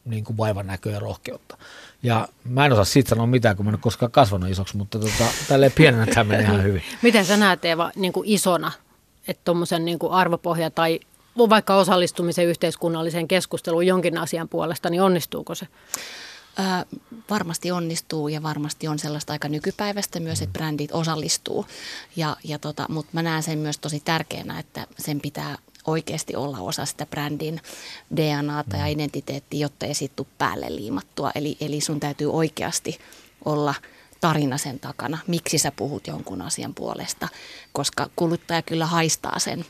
niin kuin vaivan näköä ja rohkeutta. Ja mä en osaa siitä sanoa mitään, kun mä en ole koskaan kasvanut isoksi, mutta tota, tälleen pienenä tämä menee ihan hyvin. Miten sä näet Eeva niin kuin isona, että tuommoisen niin arvopohja tai vaikka osallistumisen yhteiskunnalliseen keskusteluun jonkin asian puolesta, niin onnistuuko se? Ää, varmasti onnistuu ja varmasti on sellaista aika nykypäivästä myös, että brändit osallistuu. Ja, ja tota, Mutta mä näen sen myös tosi tärkeänä, että sen pitää oikeasti olla osa sitä brändin DNAta ja mm. identiteettiä, jotta ei siitä päälle liimattua. Eli, eli sun täytyy oikeasti olla tarina sen takana, miksi sä puhut jonkun asian puolesta, koska kuluttaja kyllä haistaa sen,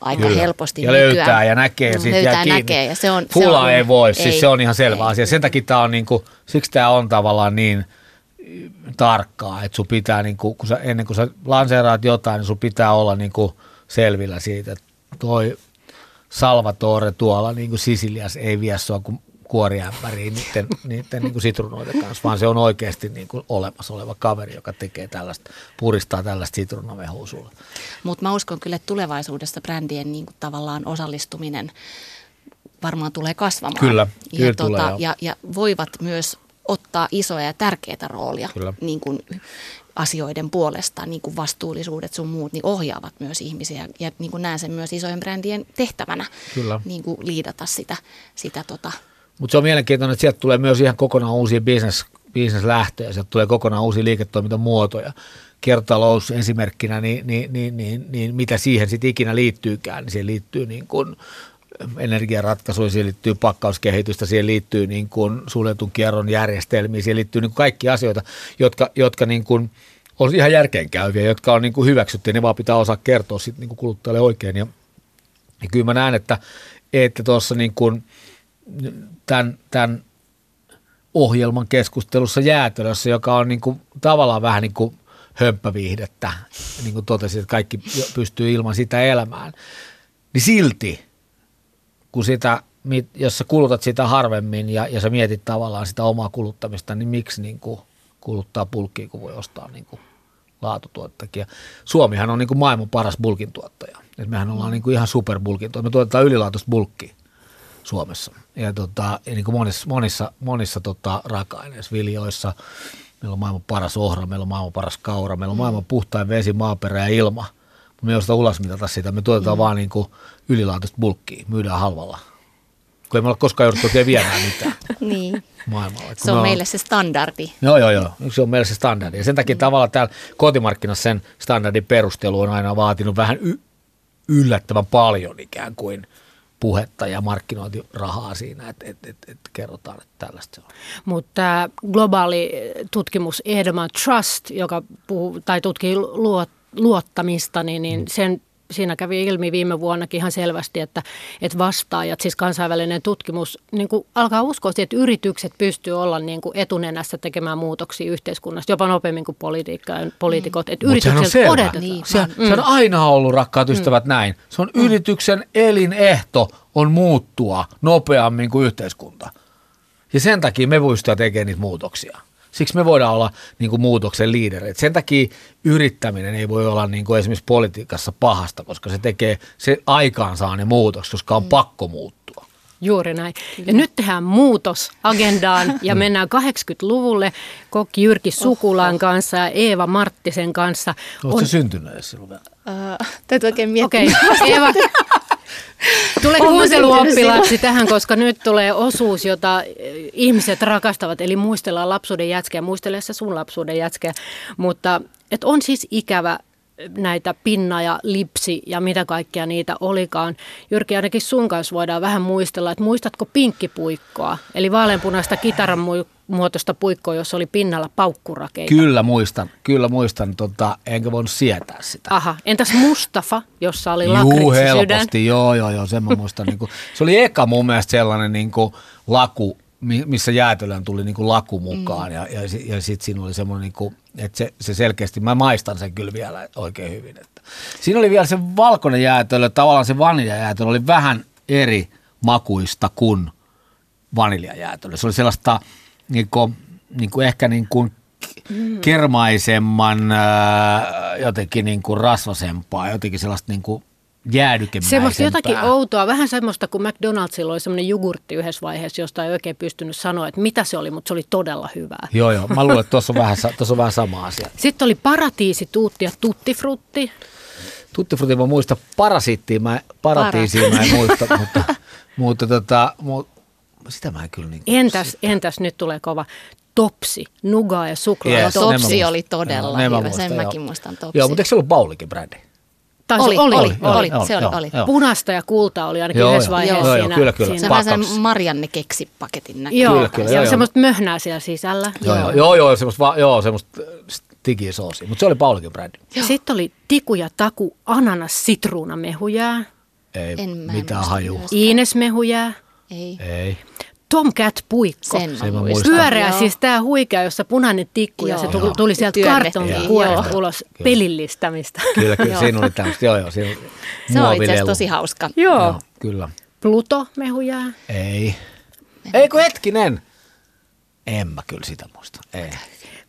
aika Kyllä. helposti Ja nykyään. löytää ja näkee Mm, löytää ja kiinni. näkee ja se on, se Fulla on, ei voi, siis ei, se on ihan selvä ei. asia. Sen takia tämä on niinku, siksi tämä on tavallaan niin tarkkaa, että sun pitää niinku, kun sä, ennen kuin sä lanseeraat jotain, niin sun pitää olla niinku selvillä siitä, että toi Salvatore tuolla niinku Sisilias ei vie sua kuin kuoriämpäriin niiden, niiden niinku sitruunoiden kanssa, vaan se on oikeasti niinku olemassa oleva kaveri, joka tekee tällaista, puristaa tällaista sitruunamehua sulle. Mutta mä uskon kyllä, että tulevaisuudessa brändien niin kuin tavallaan osallistuminen varmaan tulee kasvamaan. Kyllä, ja, kyllä tulee, joo. ja, ja voivat myös ottaa isoja ja tärkeitä roolia Kyllä. niin kuin asioiden puolesta, niin kuin vastuullisuudet sun muut, niin ohjaavat myös ihmisiä. Ja niin kuin näen sen myös isojen brändien tehtävänä, Kyllä. niin kuin liidata sitä, sitä tota, Mutta se on mielenkiintoinen, että sieltä tulee myös ihan kokonaan uusia business, business-lähtöjä, sieltä tulee kokonaan uusia liiketoimintamuotoja. Kiertotalous esimerkkinä, niin, niin, niin, niin, niin mitä siihen sitten ikinä liittyykään, niin siihen liittyy niin kuin energiaratkaisuja, siihen liittyy pakkauskehitystä, siihen liittyy niin kuin suljetun kierron järjestelmiä, siihen liittyy niin kuin kaikki asioita, jotka, jotka niin kuin on ihan järkeenkäyviä, jotka on niin kuin hyväksytty ne vaan pitää osaa kertoa sitten niin kuin kuluttajalle oikein. Ja, ja kyllä mä näen, että että niin tämän, tämän ohjelman keskustelussa jäätelössä, joka on niin kuin, tavallaan vähän niin kuin hömppäviihdettä, niin kuin totesin, että kaikki pystyy ilman sitä elämään, niin silti, kun sitä, jos sä kulutat sitä harvemmin ja, ja sä mietit tavallaan sitä omaa kuluttamista, niin miksi niin kuin kuluttaa bulkkia, kun voi ostaa niin kuin laatutuottajakin. Ja Suomihan on niin kuin maailman paras bulkin tuottaja. Et mehän ollaan niin kuin ihan superbulkin tuottaja. Me tuotetaan ylilaatuista bulkkia Suomessa. Ja, tota, ja niin kuin monissa, monissa, monissa tota, raaka-aineissa, viljoissa, meillä on maailman paras ohra, meillä on maailman paras kaura, meillä on maailman puhtain vesi, maaperä ja ilma. Me ei osata ulos mitata sitä, me tuotetaan mm. vaan niin kuin ylilaatuista bulkkia, myydään halvalla. Kun ei me ole koskaan jouduttu oikein viemään mitään niin. maailmalla. Kun se on me meille se standardi. Joo, joo, joo. Se on meillä se standardi. Ja sen takia tavallaan täällä kotimarkkinassa sen standardin perustelu on aina vaatinut vähän y- yllättävän paljon ikään kuin puhetta ja markkinointirahaa siinä, että et, et, et kerrotaan, että tällaista se on. Mutta tämä globaali tutkimus Edelman Trust, joka puhuu, tai tutkii luot, luottamista, niin, niin sen siinä kävi ilmi viime vuonnakin ihan selvästi, että, että vastaajat, siis kansainvälinen tutkimus, niin kuin alkaa uskoa siihen, että yritykset pystyy olla niin kuin etunenässä tekemään muutoksia yhteiskunnassa, jopa nopeammin kuin politiikka, poliitikot. Että Mut sehän on yritykset selvä. odotetaan. Niin. Se, se on aina ollut, rakkaat ystävät, näin. Se on yrityksen elinehto on muuttua nopeammin kuin yhteiskunta. Ja sen takia me pystytään tekemään niitä muutoksia. Siksi me voidaan olla niin kuin muutoksen liidereitä. Sen takia yrittäminen ei voi olla niin kuin esimerkiksi politiikassa pahasta, koska se tekee, se aikaansaa ne muutokset, koska on pakko muuttua. Juuri näin. Ja nyt tehdään muutos agendaan ja mennään 80-luvulle kokki Jyrki Sukulan kanssa ja Eeva Marttisen kanssa. Oletko on... syntynyt edes silloin? Öö, täytyy oikein miettiä. Okei, okay. Eeva, tule kuunteluoppilaaksi tähän, koska nyt tulee osuus, jota ihmiset rakastavat, eli muistellaan lapsuuden jätkeä, muistele se sun lapsuuden jätkeä, mutta et on siis ikävä näitä pinna ja lipsi ja mitä kaikkea niitä olikaan. Jyrki, ainakin sun kanssa voidaan vähän muistella, että muistatko pinkkipuikkoa, eli vaaleanpunaista kitaran muotoista puikkoa, jossa oli pinnalla paukkurakeita. Kyllä muistan, kyllä muistan, tota, enkä voinut sietää sitä. Aha, entäs Mustafa, jossa oli Juu, helposti, joo, joo, joo, sen mä muistan. niin kuin, se oli eka mun mielestä sellainen niin kuin, laku, missä jäätelön tuli niin kuin laku mukaan mm. ja, ja, ja sitten siinä oli semmoinen, niin kuin, että se, se selkeästi, mä maistan sen kyllä vielä oikein hyvin. Että. Siinä oli vielä se valkoinen jäätelö, tavallaan se vaniljajäätelö oli vähän eri makuista kuin vaniljajäätelö. Se oli sellaista niin kuin, niin kuin ehkä niin kuin mm. kermaisemman, jotenkin niin kuin rasvasempaa, jotenkin sellaista niin kuin jäädykemäisempää. Semmoista jotakin outoa, vähän semmoista kuin McDonaldsilla oli semmoinen jogurtti yhdessä vaiheessa, josta ei oikein pystynyt sanoa, että mitä se oli, mutta se oli todella hyvää. Joo, joo. Mä luulen, että tuossa on vähän, tuossa on vähän sama asia. Sitten oli paratiisi, tuutti ja tuttifrutti. Tuttifrutti mä muistan, parasiittia mä, paratiisia mä en muista, mutta, mutta tota, mutta sitä mä en kyllä niin entäs, entäs nyt tulee kova topsi, nugaa ja suklaa. Yes, topsi oli todella joo, hyvä, sen joo. mäkin muistan topsi. Joo, mutta eikö se ollut Paulikin brändi? Taisi, oli, oli, oli, oli, oli, se oli, oli. Joo. Punasta ja kultaa oli ainakin joo, yhdessä vaiheessa joo, siinä. Kyllä, kyllä. Siinä. Se vähän sen Marianne keksipaketin näkyy. Joo, kyllä, kyllä, ja joo, semmoista möhnää siellä sisällä. Joo, joo, joo, joo semmoista, va, joo, semmoista tigisoosia, mutta se oli Paulikin brändi. Joo. Sitten oli tiku ja taku ananas sitruunamehujää. ei En mitään hajua. myöskään. Iines-mehujää. Ei. Ei. Tomcat puikko. Sen. Pyöreä Joo. siis tämä huikea, jossa punainen tikku ja se Joo. tuli, tuli sieltä kartonkin Joo. kuoresta ulos Kyllä. pelillistämistä. Kyllä, kyllä Joo. siinä oli tämmöistä. Joo, joo, siinä Se on itse asiassa tosi hauska. Joo. Joo, kyllä. Pluto-mehujää. Ei. Ei kun hetkinen. En mä kyllä sitä muista. Ei.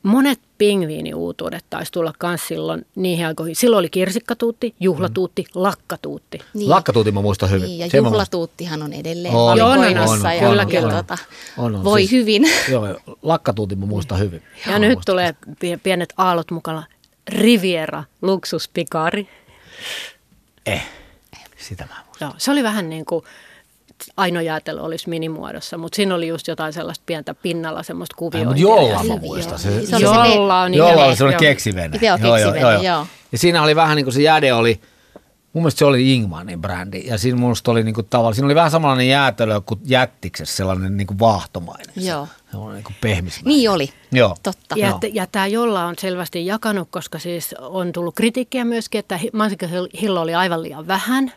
Monet pingviiniuutuudet taisi tulla myös silloin niihin aikoihin. Silloin oli kirsikkatuutti, juhlatuutti, lakkatuutti. Niin. Lakkatuutin mä muistan hyvin. Niin, ja Sen muistan. juhlatuuttihan on edelleen On, on, valikoimassa on, ja, kyllä, ja kyllä. Tuota, On, on, voi siis- hyvin. Joo, joo, lakkatuutin mä muistan hyvin. Ja Mä nyt muistan. tulee pie- pienet aallot mukana. Riviera, luksuspikari. Eh, sitä mä en muista. Joo, se oli vähän niin kuin Aino Jäätelö olisi minimuodossa, mutta siinä oli just jotain sellaista pientä pinnalla semmoista kuviointia. mutta jolla mä Joo, muistan. se oli Se, se Jolla on jolla nimellä. oli semmoinen Joo. keksivene. Joo, keksivene, joo. Ja siinä oli vähän niin kuin se jäde oli, mun mielestä se oli Ingmanin brändi. Ja siinä musta oli niin kuin tavallaan, siinä oli vähän samanlainen jäätelö kuin jättiksessä, sellainen niin kuin vaahtomainen. se- Joo. Sellainen niin kuin pehmismäinen. Niin oli. Joo. Totta. Ja, Joo. t- ja tämä jolla on selvästi jakanut, koska siis on tullut kritiikkiä myöskin, että hi- mansikkahillo oli aivan liian vähän.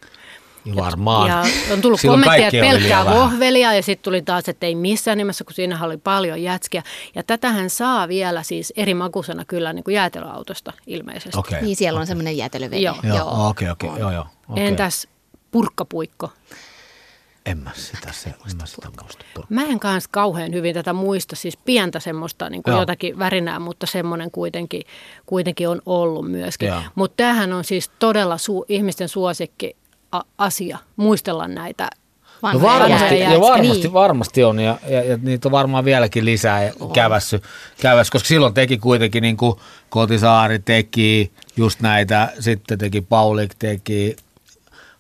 Ja varmaan. Ja on tullut Silloin kommentteja, että pelkkää vohvelia ja sitten tuli taas, että ei missään nimessä, kun siinä oli paljon jätskiä. Ja tätähän saa vielä siis eri makusena kyllä niin kuin jäätelöautosta ilmeisesti. Okei. Niin siellä on semmoinen jäätelövene. Joo. Joo, okei, okei, joo, joo. okei. Entäs purkkapuikko? En mä sitä, se, en mä sitä muista. Mä en kanssa kauhean hyvin tätä muista, siis pientä semmoista niin kuin Joo. jotakin värinää, mutta semmoinen kuitenkin, kuitenkin on ollut myöskin. Joo. Mutta tämähän on siis todella su- ihmisten suosikki asia, muistella näitä. No varmasti, ja varmasti, Niin. varmasti on, ja, ja, ja niitä on varmaan vieläkin lisää ja kävässy, kävässy, koska silloin teki kuitenkin niin kuin Kotisaari teki just näitä, sitten teki Paulik teki,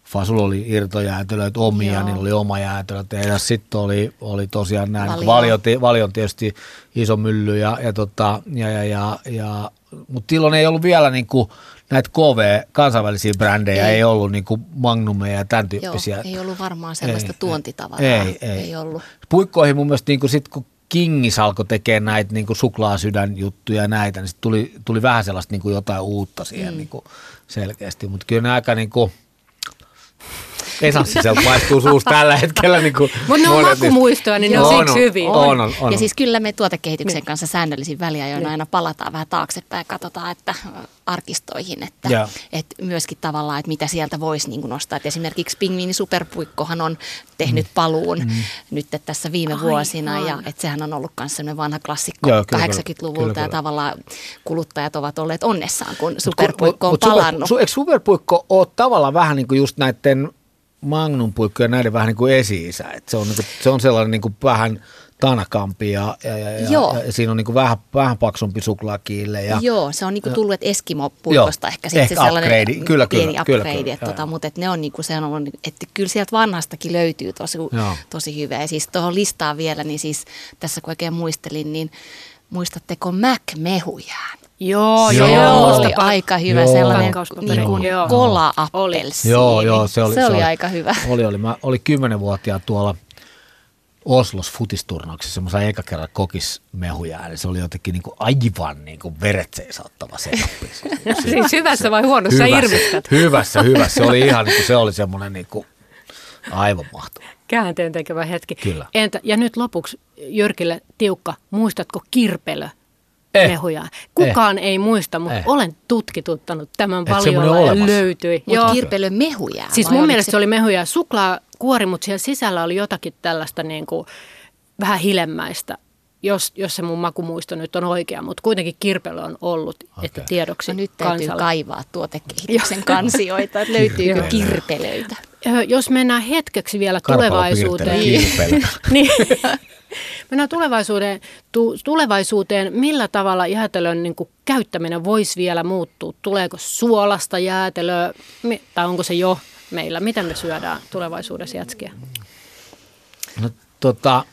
Fasul oli irtojäätelöitä omia, Joo. niin oli oma jäätelö ja sitten oli, oli tosiaan näin, Valio. Valio, Valio, Valio on tietysti iso mylly, ja, ja, tota, ja, ja, ja, ja mutta silloin ei ollut vielä niin kuin näitä KV, kansainvälisiä brändejä, ei, Ei. ollut niin kuin Magnumeja ja tämän Joo, tyyppisiä. ei ollut varmaan sellaista Ei, tuontitavaraa. Ei, ei. ei ollut. Puikkoihin mun mielestä niin kuin sit, kun Kingis alkoi tekemään näitä niin kuin suklaasydän juttuja ja näitä, niin sit tuli, tuli vähän sellaista niin kuin jotain uutta siihen mm. niin kuin selkeästi. Mutta kyllä ne aika niin kuin, esanssiselta maistuu suusta tällä hetkellä. Niin kuin Mutta ne on makumuistoja, niin ne on On, siksi on. hyviä. On, on, on. Ja siis kyllä me tuotekehityksen Niin. kanssa säännöllisin väliajoin aina palataan vähän taaksepäin ja katsotaan, että äh, arkistoihin, että, Joo. että myöskin tavallaan, että mitä sieltä voisi niin kuin nostaa. Että esimerkiksi Pingviini Superpuikkohan on tehnyt paluun mm. nyt tässä viime Aivan. vuosina ja että sehän on ollut myös sellainen vanha klassikko Joo, kyllä, 80-luvulta kyllä, ja kyllä. tavallaan kuluttajat ovat olleet onnessaan, kun Mut Superpuikko on mut palannut. Eikö superpuikko ole tavallaan vähän niin kuin just näiden magnumpuikkojen ja näiden vähän niin kuin esi-isä? Et se, on niin kuin, se on sellainen niin kuin vähän tanakampi ja, ja, ja, ja, ja siinä on niin kuin vähän, vähän paksumpi suklaakiille. Ja, Joo, se on niinku tullut, että Eskimo-puikosta ehkä sitten se ehkä sellainen upgrade. Kyllä, pieni kyllä, kyllä, upgrade, kyllä, että tota, joo. mutta että ne on niinku, se on, että kyllä sieltä vanhastakin löytyy tosi, Joo. tosi hyvä. Ja siis tuohon listaan vielä, niin siis tässä kun oikein muistelin, niin muistatteko Mac-mehujään? Joo, Joo. joo, Se oli aika hyvä Joo. sellainen niin kuin Joo. kola Oli. Joo, joo, se oli, se oli aika hyvä. Oli, oli. Mä olin kymmenenvuotiaan tuolla Oslos futisturnauksessa semmoisen eka kerran kokismehuja, eli se oli jotenkin niin kuin aivan niin kuin veret seisauttava setappi. Siis hyvässä vai huonossa irvistät? hyvässä, hyvässä. Se oli ihan niin kuin, se oli semmoinen niin kuin aivan mahtava. Käänteen tekevä hetki. Kyllä. Entä, ja nyt lopuksi Jyrkille tiukka, muistatko kirpelö? Eh. Mehuja. Kukaan ei muista, mutta Eh. olen tutkituttanut tämän Et valiolla ja löytyi. Mutta Joo. kirpelön mehujää. Siis mun mielestä se oli mehuja ja suklaakuori, mutta siellä sisällä oli jotakin tällaista niin kuin vähän hilemmäistä, jos, jos se mun makumuisto nyt on oikea, mutta kuitenkin kirpelö on ollut, okay. että tiedoksi No nyt täytyy kansalle. kaivaa tuotekehityksen kansioita, että löytyykö kirpelöitä. Jos mennään hetkeksi vielä Karpalo tulevaisuuteen. kirpelö. niin. Mennään tulevaisuuteen, tu, tulevaisuuteen. Millä tavalla jäätelön niin kuin, käyttäminen voisi vielä muuttua? Tuleeko suolasta jäätelöä Mi- tai onko se jo meillä? Miten me syödään tulevaisuudessa jätskiä? No, tota,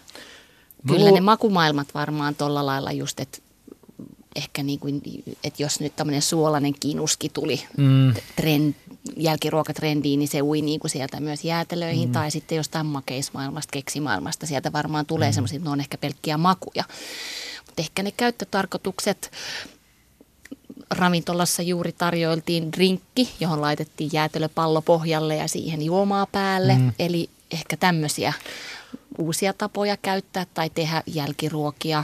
Kyllä ne makumaailmat varmaan tuolla lailla just, että ehkä niin kuin, että jos nyt tämmöinen suolainen kinuski tuli mm. trend, jälkiruokatrendiin, niin se ui niin kuin sieltä myös jäätelöihin mm. tai sitten jostain makeismaailmasta, keksimaailmasta. Sieltä varmaan tulee mm. semmoisia, että ne on ehkä pelkkiä makuja. Mutta ehkä ne käyttötarkoitukset ravintolassa juuri tarjoiltiin drinkki, johon laitettiin jäätelöpallo pohjalle ja siihen juomaa päälle. Mm. Eli ehkä tämmöisiä uusia tapoja käyttää tai tehdä jälkiruokia.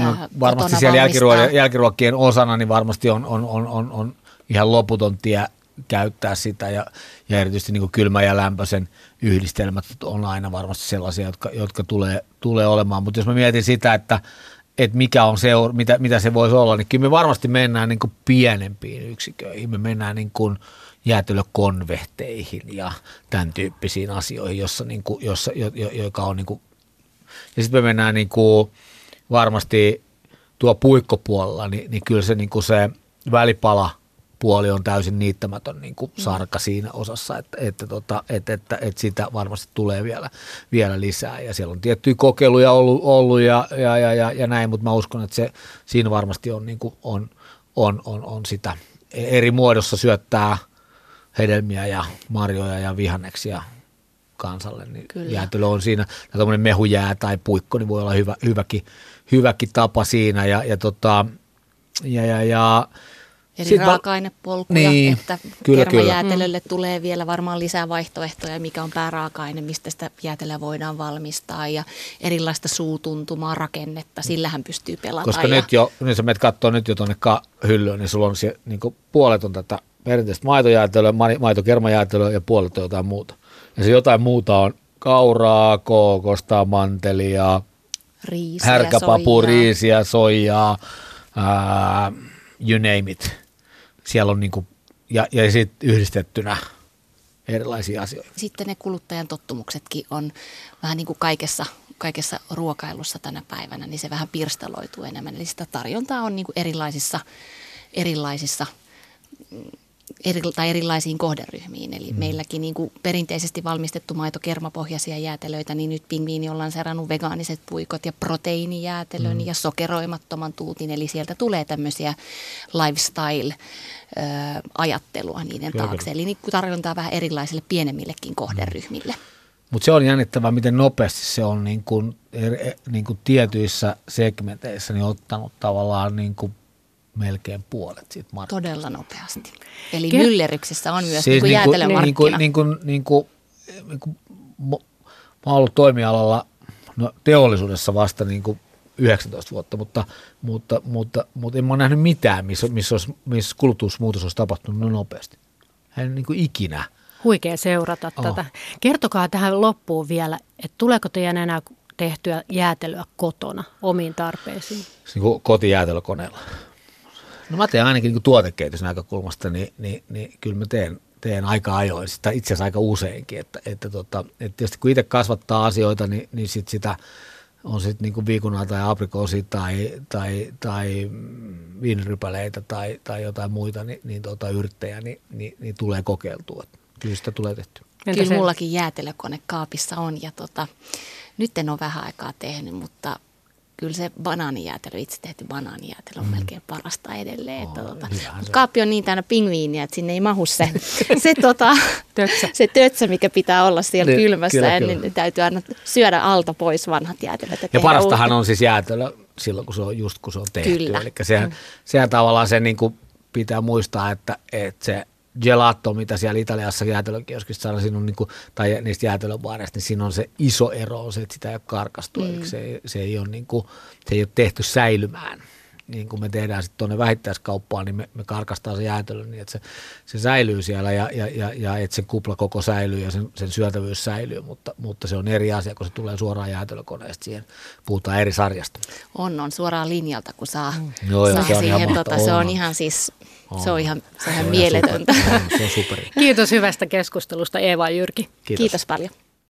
No, varmasti siellä jälkiruokien, jälkiruokien osana niin varmasti on, on, on, on, on ihan loputon tie käyttää sitä ja, ja erityisesti niin kylmä ja lämpöisen yhdistelmät on aina varmasti sellaisia, jotka, jotka tulee, tulee olemaan. Mutta jos mä mietin sitä, että, että mikä on se, mitä, mitä se voisi olla, niin kyllä me varmasti mennään niin pienempiin yksiköihin. Me mennään niin kuin jäätelökonvehteihin ja tämän tyyppisiin asioihin, jossa, niin kuin, jossa, jo, jo, joka on niin kuin, ja sitten me mennään niin kuin varmasti tuo puikkopuolella, niin, niin kyllä se, niin kuin se välipala – puoli on täysin niittämätön niin kuin sarka siinä osassa, että, että, tota, että, että, että sitä varmasti tulee vielä, vielä lisää. Ja siellä on tiettyjä kokeiluja ollut, ollut ja, ja, ja, ja, ja näin, mutta mä uskon, että se, siinä varmasti on, niin kuin, on, on, on, on sitä eri muodossa syöttää hedelmiä ja marjoja ja vihanneksia kansalle, niin Kyllä. jäätelö on siinä, tai tuommoinen mehujää tai puikko, niin voi olla hyvä, hyväkin, hyväkin tapa siinä, ja, ja, tota, ja, ja, ja eri Sitten raaka-ainepolkuja, niin, että kyllä, kermajäätelölle kyllä. tulee vielä varmaan lisää vaihtoehtoja, mikä on pääraaka-aine, mistä sitä jäätelöä voidaan valmistaa ja erilaista suutuntumaa, rakennetta, sillähän pystyy pelaamaan. Koska ja... nyt jo, niin sä menet katsoa nyt jo tuonne hyllyyn, niin sulla on se, niin puolet on tätä perinteistä maitojäätelöä, maitokermajäätelöä ja puolet on jotain muuta. Ja se jotain muuta on kauraa, kookosta, mantelia, riisiä, härkäpapu, soijaa. riisiä, soijaa, ää, you name it siellä on niin kuin, ja, ja sitten yhdistettynä erilaisia asioita. Sitten ne kuluttajan tottumuksetkin on vähän niin kuin kaikessa, kaikessa ruokailussa tänä päivänä, niin se vähän pirstaloituu enemmän. Eli sitä tarjontaa on niin kuin erilaisissa, erilaisissa eri, tai erilaisiin kohderyhmiin. Eli mm. meilläkin niin kuin perinteisesti valmistettu maito kermapohjaisia jäätelöitä, niin nyt pingviini on lanseerannut vegaaniset puikot ja proteiinijäätelön mm. ja sokeroimattoman tuutin. Eli sieltä tulee tämmöisiä lifestyle-ajattelua niiden Kyllä. taakse. Eli niin tarjontaa vähän erilaisille pienemmillekin kohderyhmille. Mm. Mutta se on jännittävää, miten nopeasti se on niin kuin, niin kuin tietyissä segmenteissä niin ottanut tavallaan niin kuin melkein puolet siitä markkinasta. Todella nopeasti. Eli Ker- myllerryksessä on myös siis niin kuin niin kuin, niin kuin, niin kuin, niin kuin, mä oon ollut toimialalla no, teollisuudessa vasta niin kuin 19 vuotta, mutta, mutta, mutta, mutta en mä ole nähnyt mitään, missä, missä, olisi, missä kulutusmuutos olisi tapahtunut no nopeasti. En niin kuin ikinä. Huikea seurata oh. tätä. Kertokaa tähän loppuun vielä, että tuleeko teidän enää tehtyä jäätelyä kotona omiin tarpeisiin? Siis niin kotijäätelökoneella. No mä teen ainakin niin tuotekehityksen näkökulmasta, niin, niin, niin kyllä mä teen, teen aika ajoin, sitä itse asiassa aika useinkin. Että, että, tota, että tietysti kun itse kasvattaa asioita, niin, niin sit sitä on sitten niin viikunaa tai aprikoosia tai, tai, tai viinirypäleitä tai, tai jotain muita, niin, niin tota, yrttejä, niin, niin, niin, tulee kokeiltua. Kyllä sitä tulee tehty. Kyllä mullakin jäätelökone kaapissa on ja tota, nyt en ole vähän aikaa tehnyt, mutta kyllä se banaanijäätelö, itse tehty banaanijäätelö on mm. melkein parasta edelleen. Oh, että, tota, mutta kaappi on niin täynnä pingviiniä, että sinne ei mahu se, se, tota, tötsä. se tötsä, mikä pitää olla siellä ne, kylmässä. Kyllä, kyllä. Niin täytyy aina syödä alta pois vanhat jäätelöt. Ja parastahan uutta. on siis jäätelö silloin, kun se on just kun se on tehty. Kyllä. Eli sehän, mm. sehän tavallaan se niin kuin pitää muistaa, että, että se gelato, mitä siellä Italiassa jäätelökioskissa saadaan, siinä on niin kuin, tai niistä jäätelöbaareista, niin siinä on se iso ero, on se, että sitä ei ole karkastu, mm. se, se, ei ole niin kuin, se ei ole tehty säilymään niin kuin me tehdään sitten tuonne vähittäiskauppaan, niin me, me karkastaa se jäätelö niin, että se, se säilyy siellä ja, ja, ja, ja että se kupla koko säilyy ja sen, sen syötävyys säilyy, mutta, mutta se on eri asia, kun se tulee suoraan jäätelökoneesta siihen. Puhutaan eri sarjasta. On, on suoraan linjalta, kun saa, mm. Joo, saa se on siihen. Tota, se on ihan siis on. Se on ihan, se on ihan mieletöntä. On, se on superi. Kiitos hyvästä keskustelusta Eeva ja Jyrki. Kiitos, Kiitos paljon.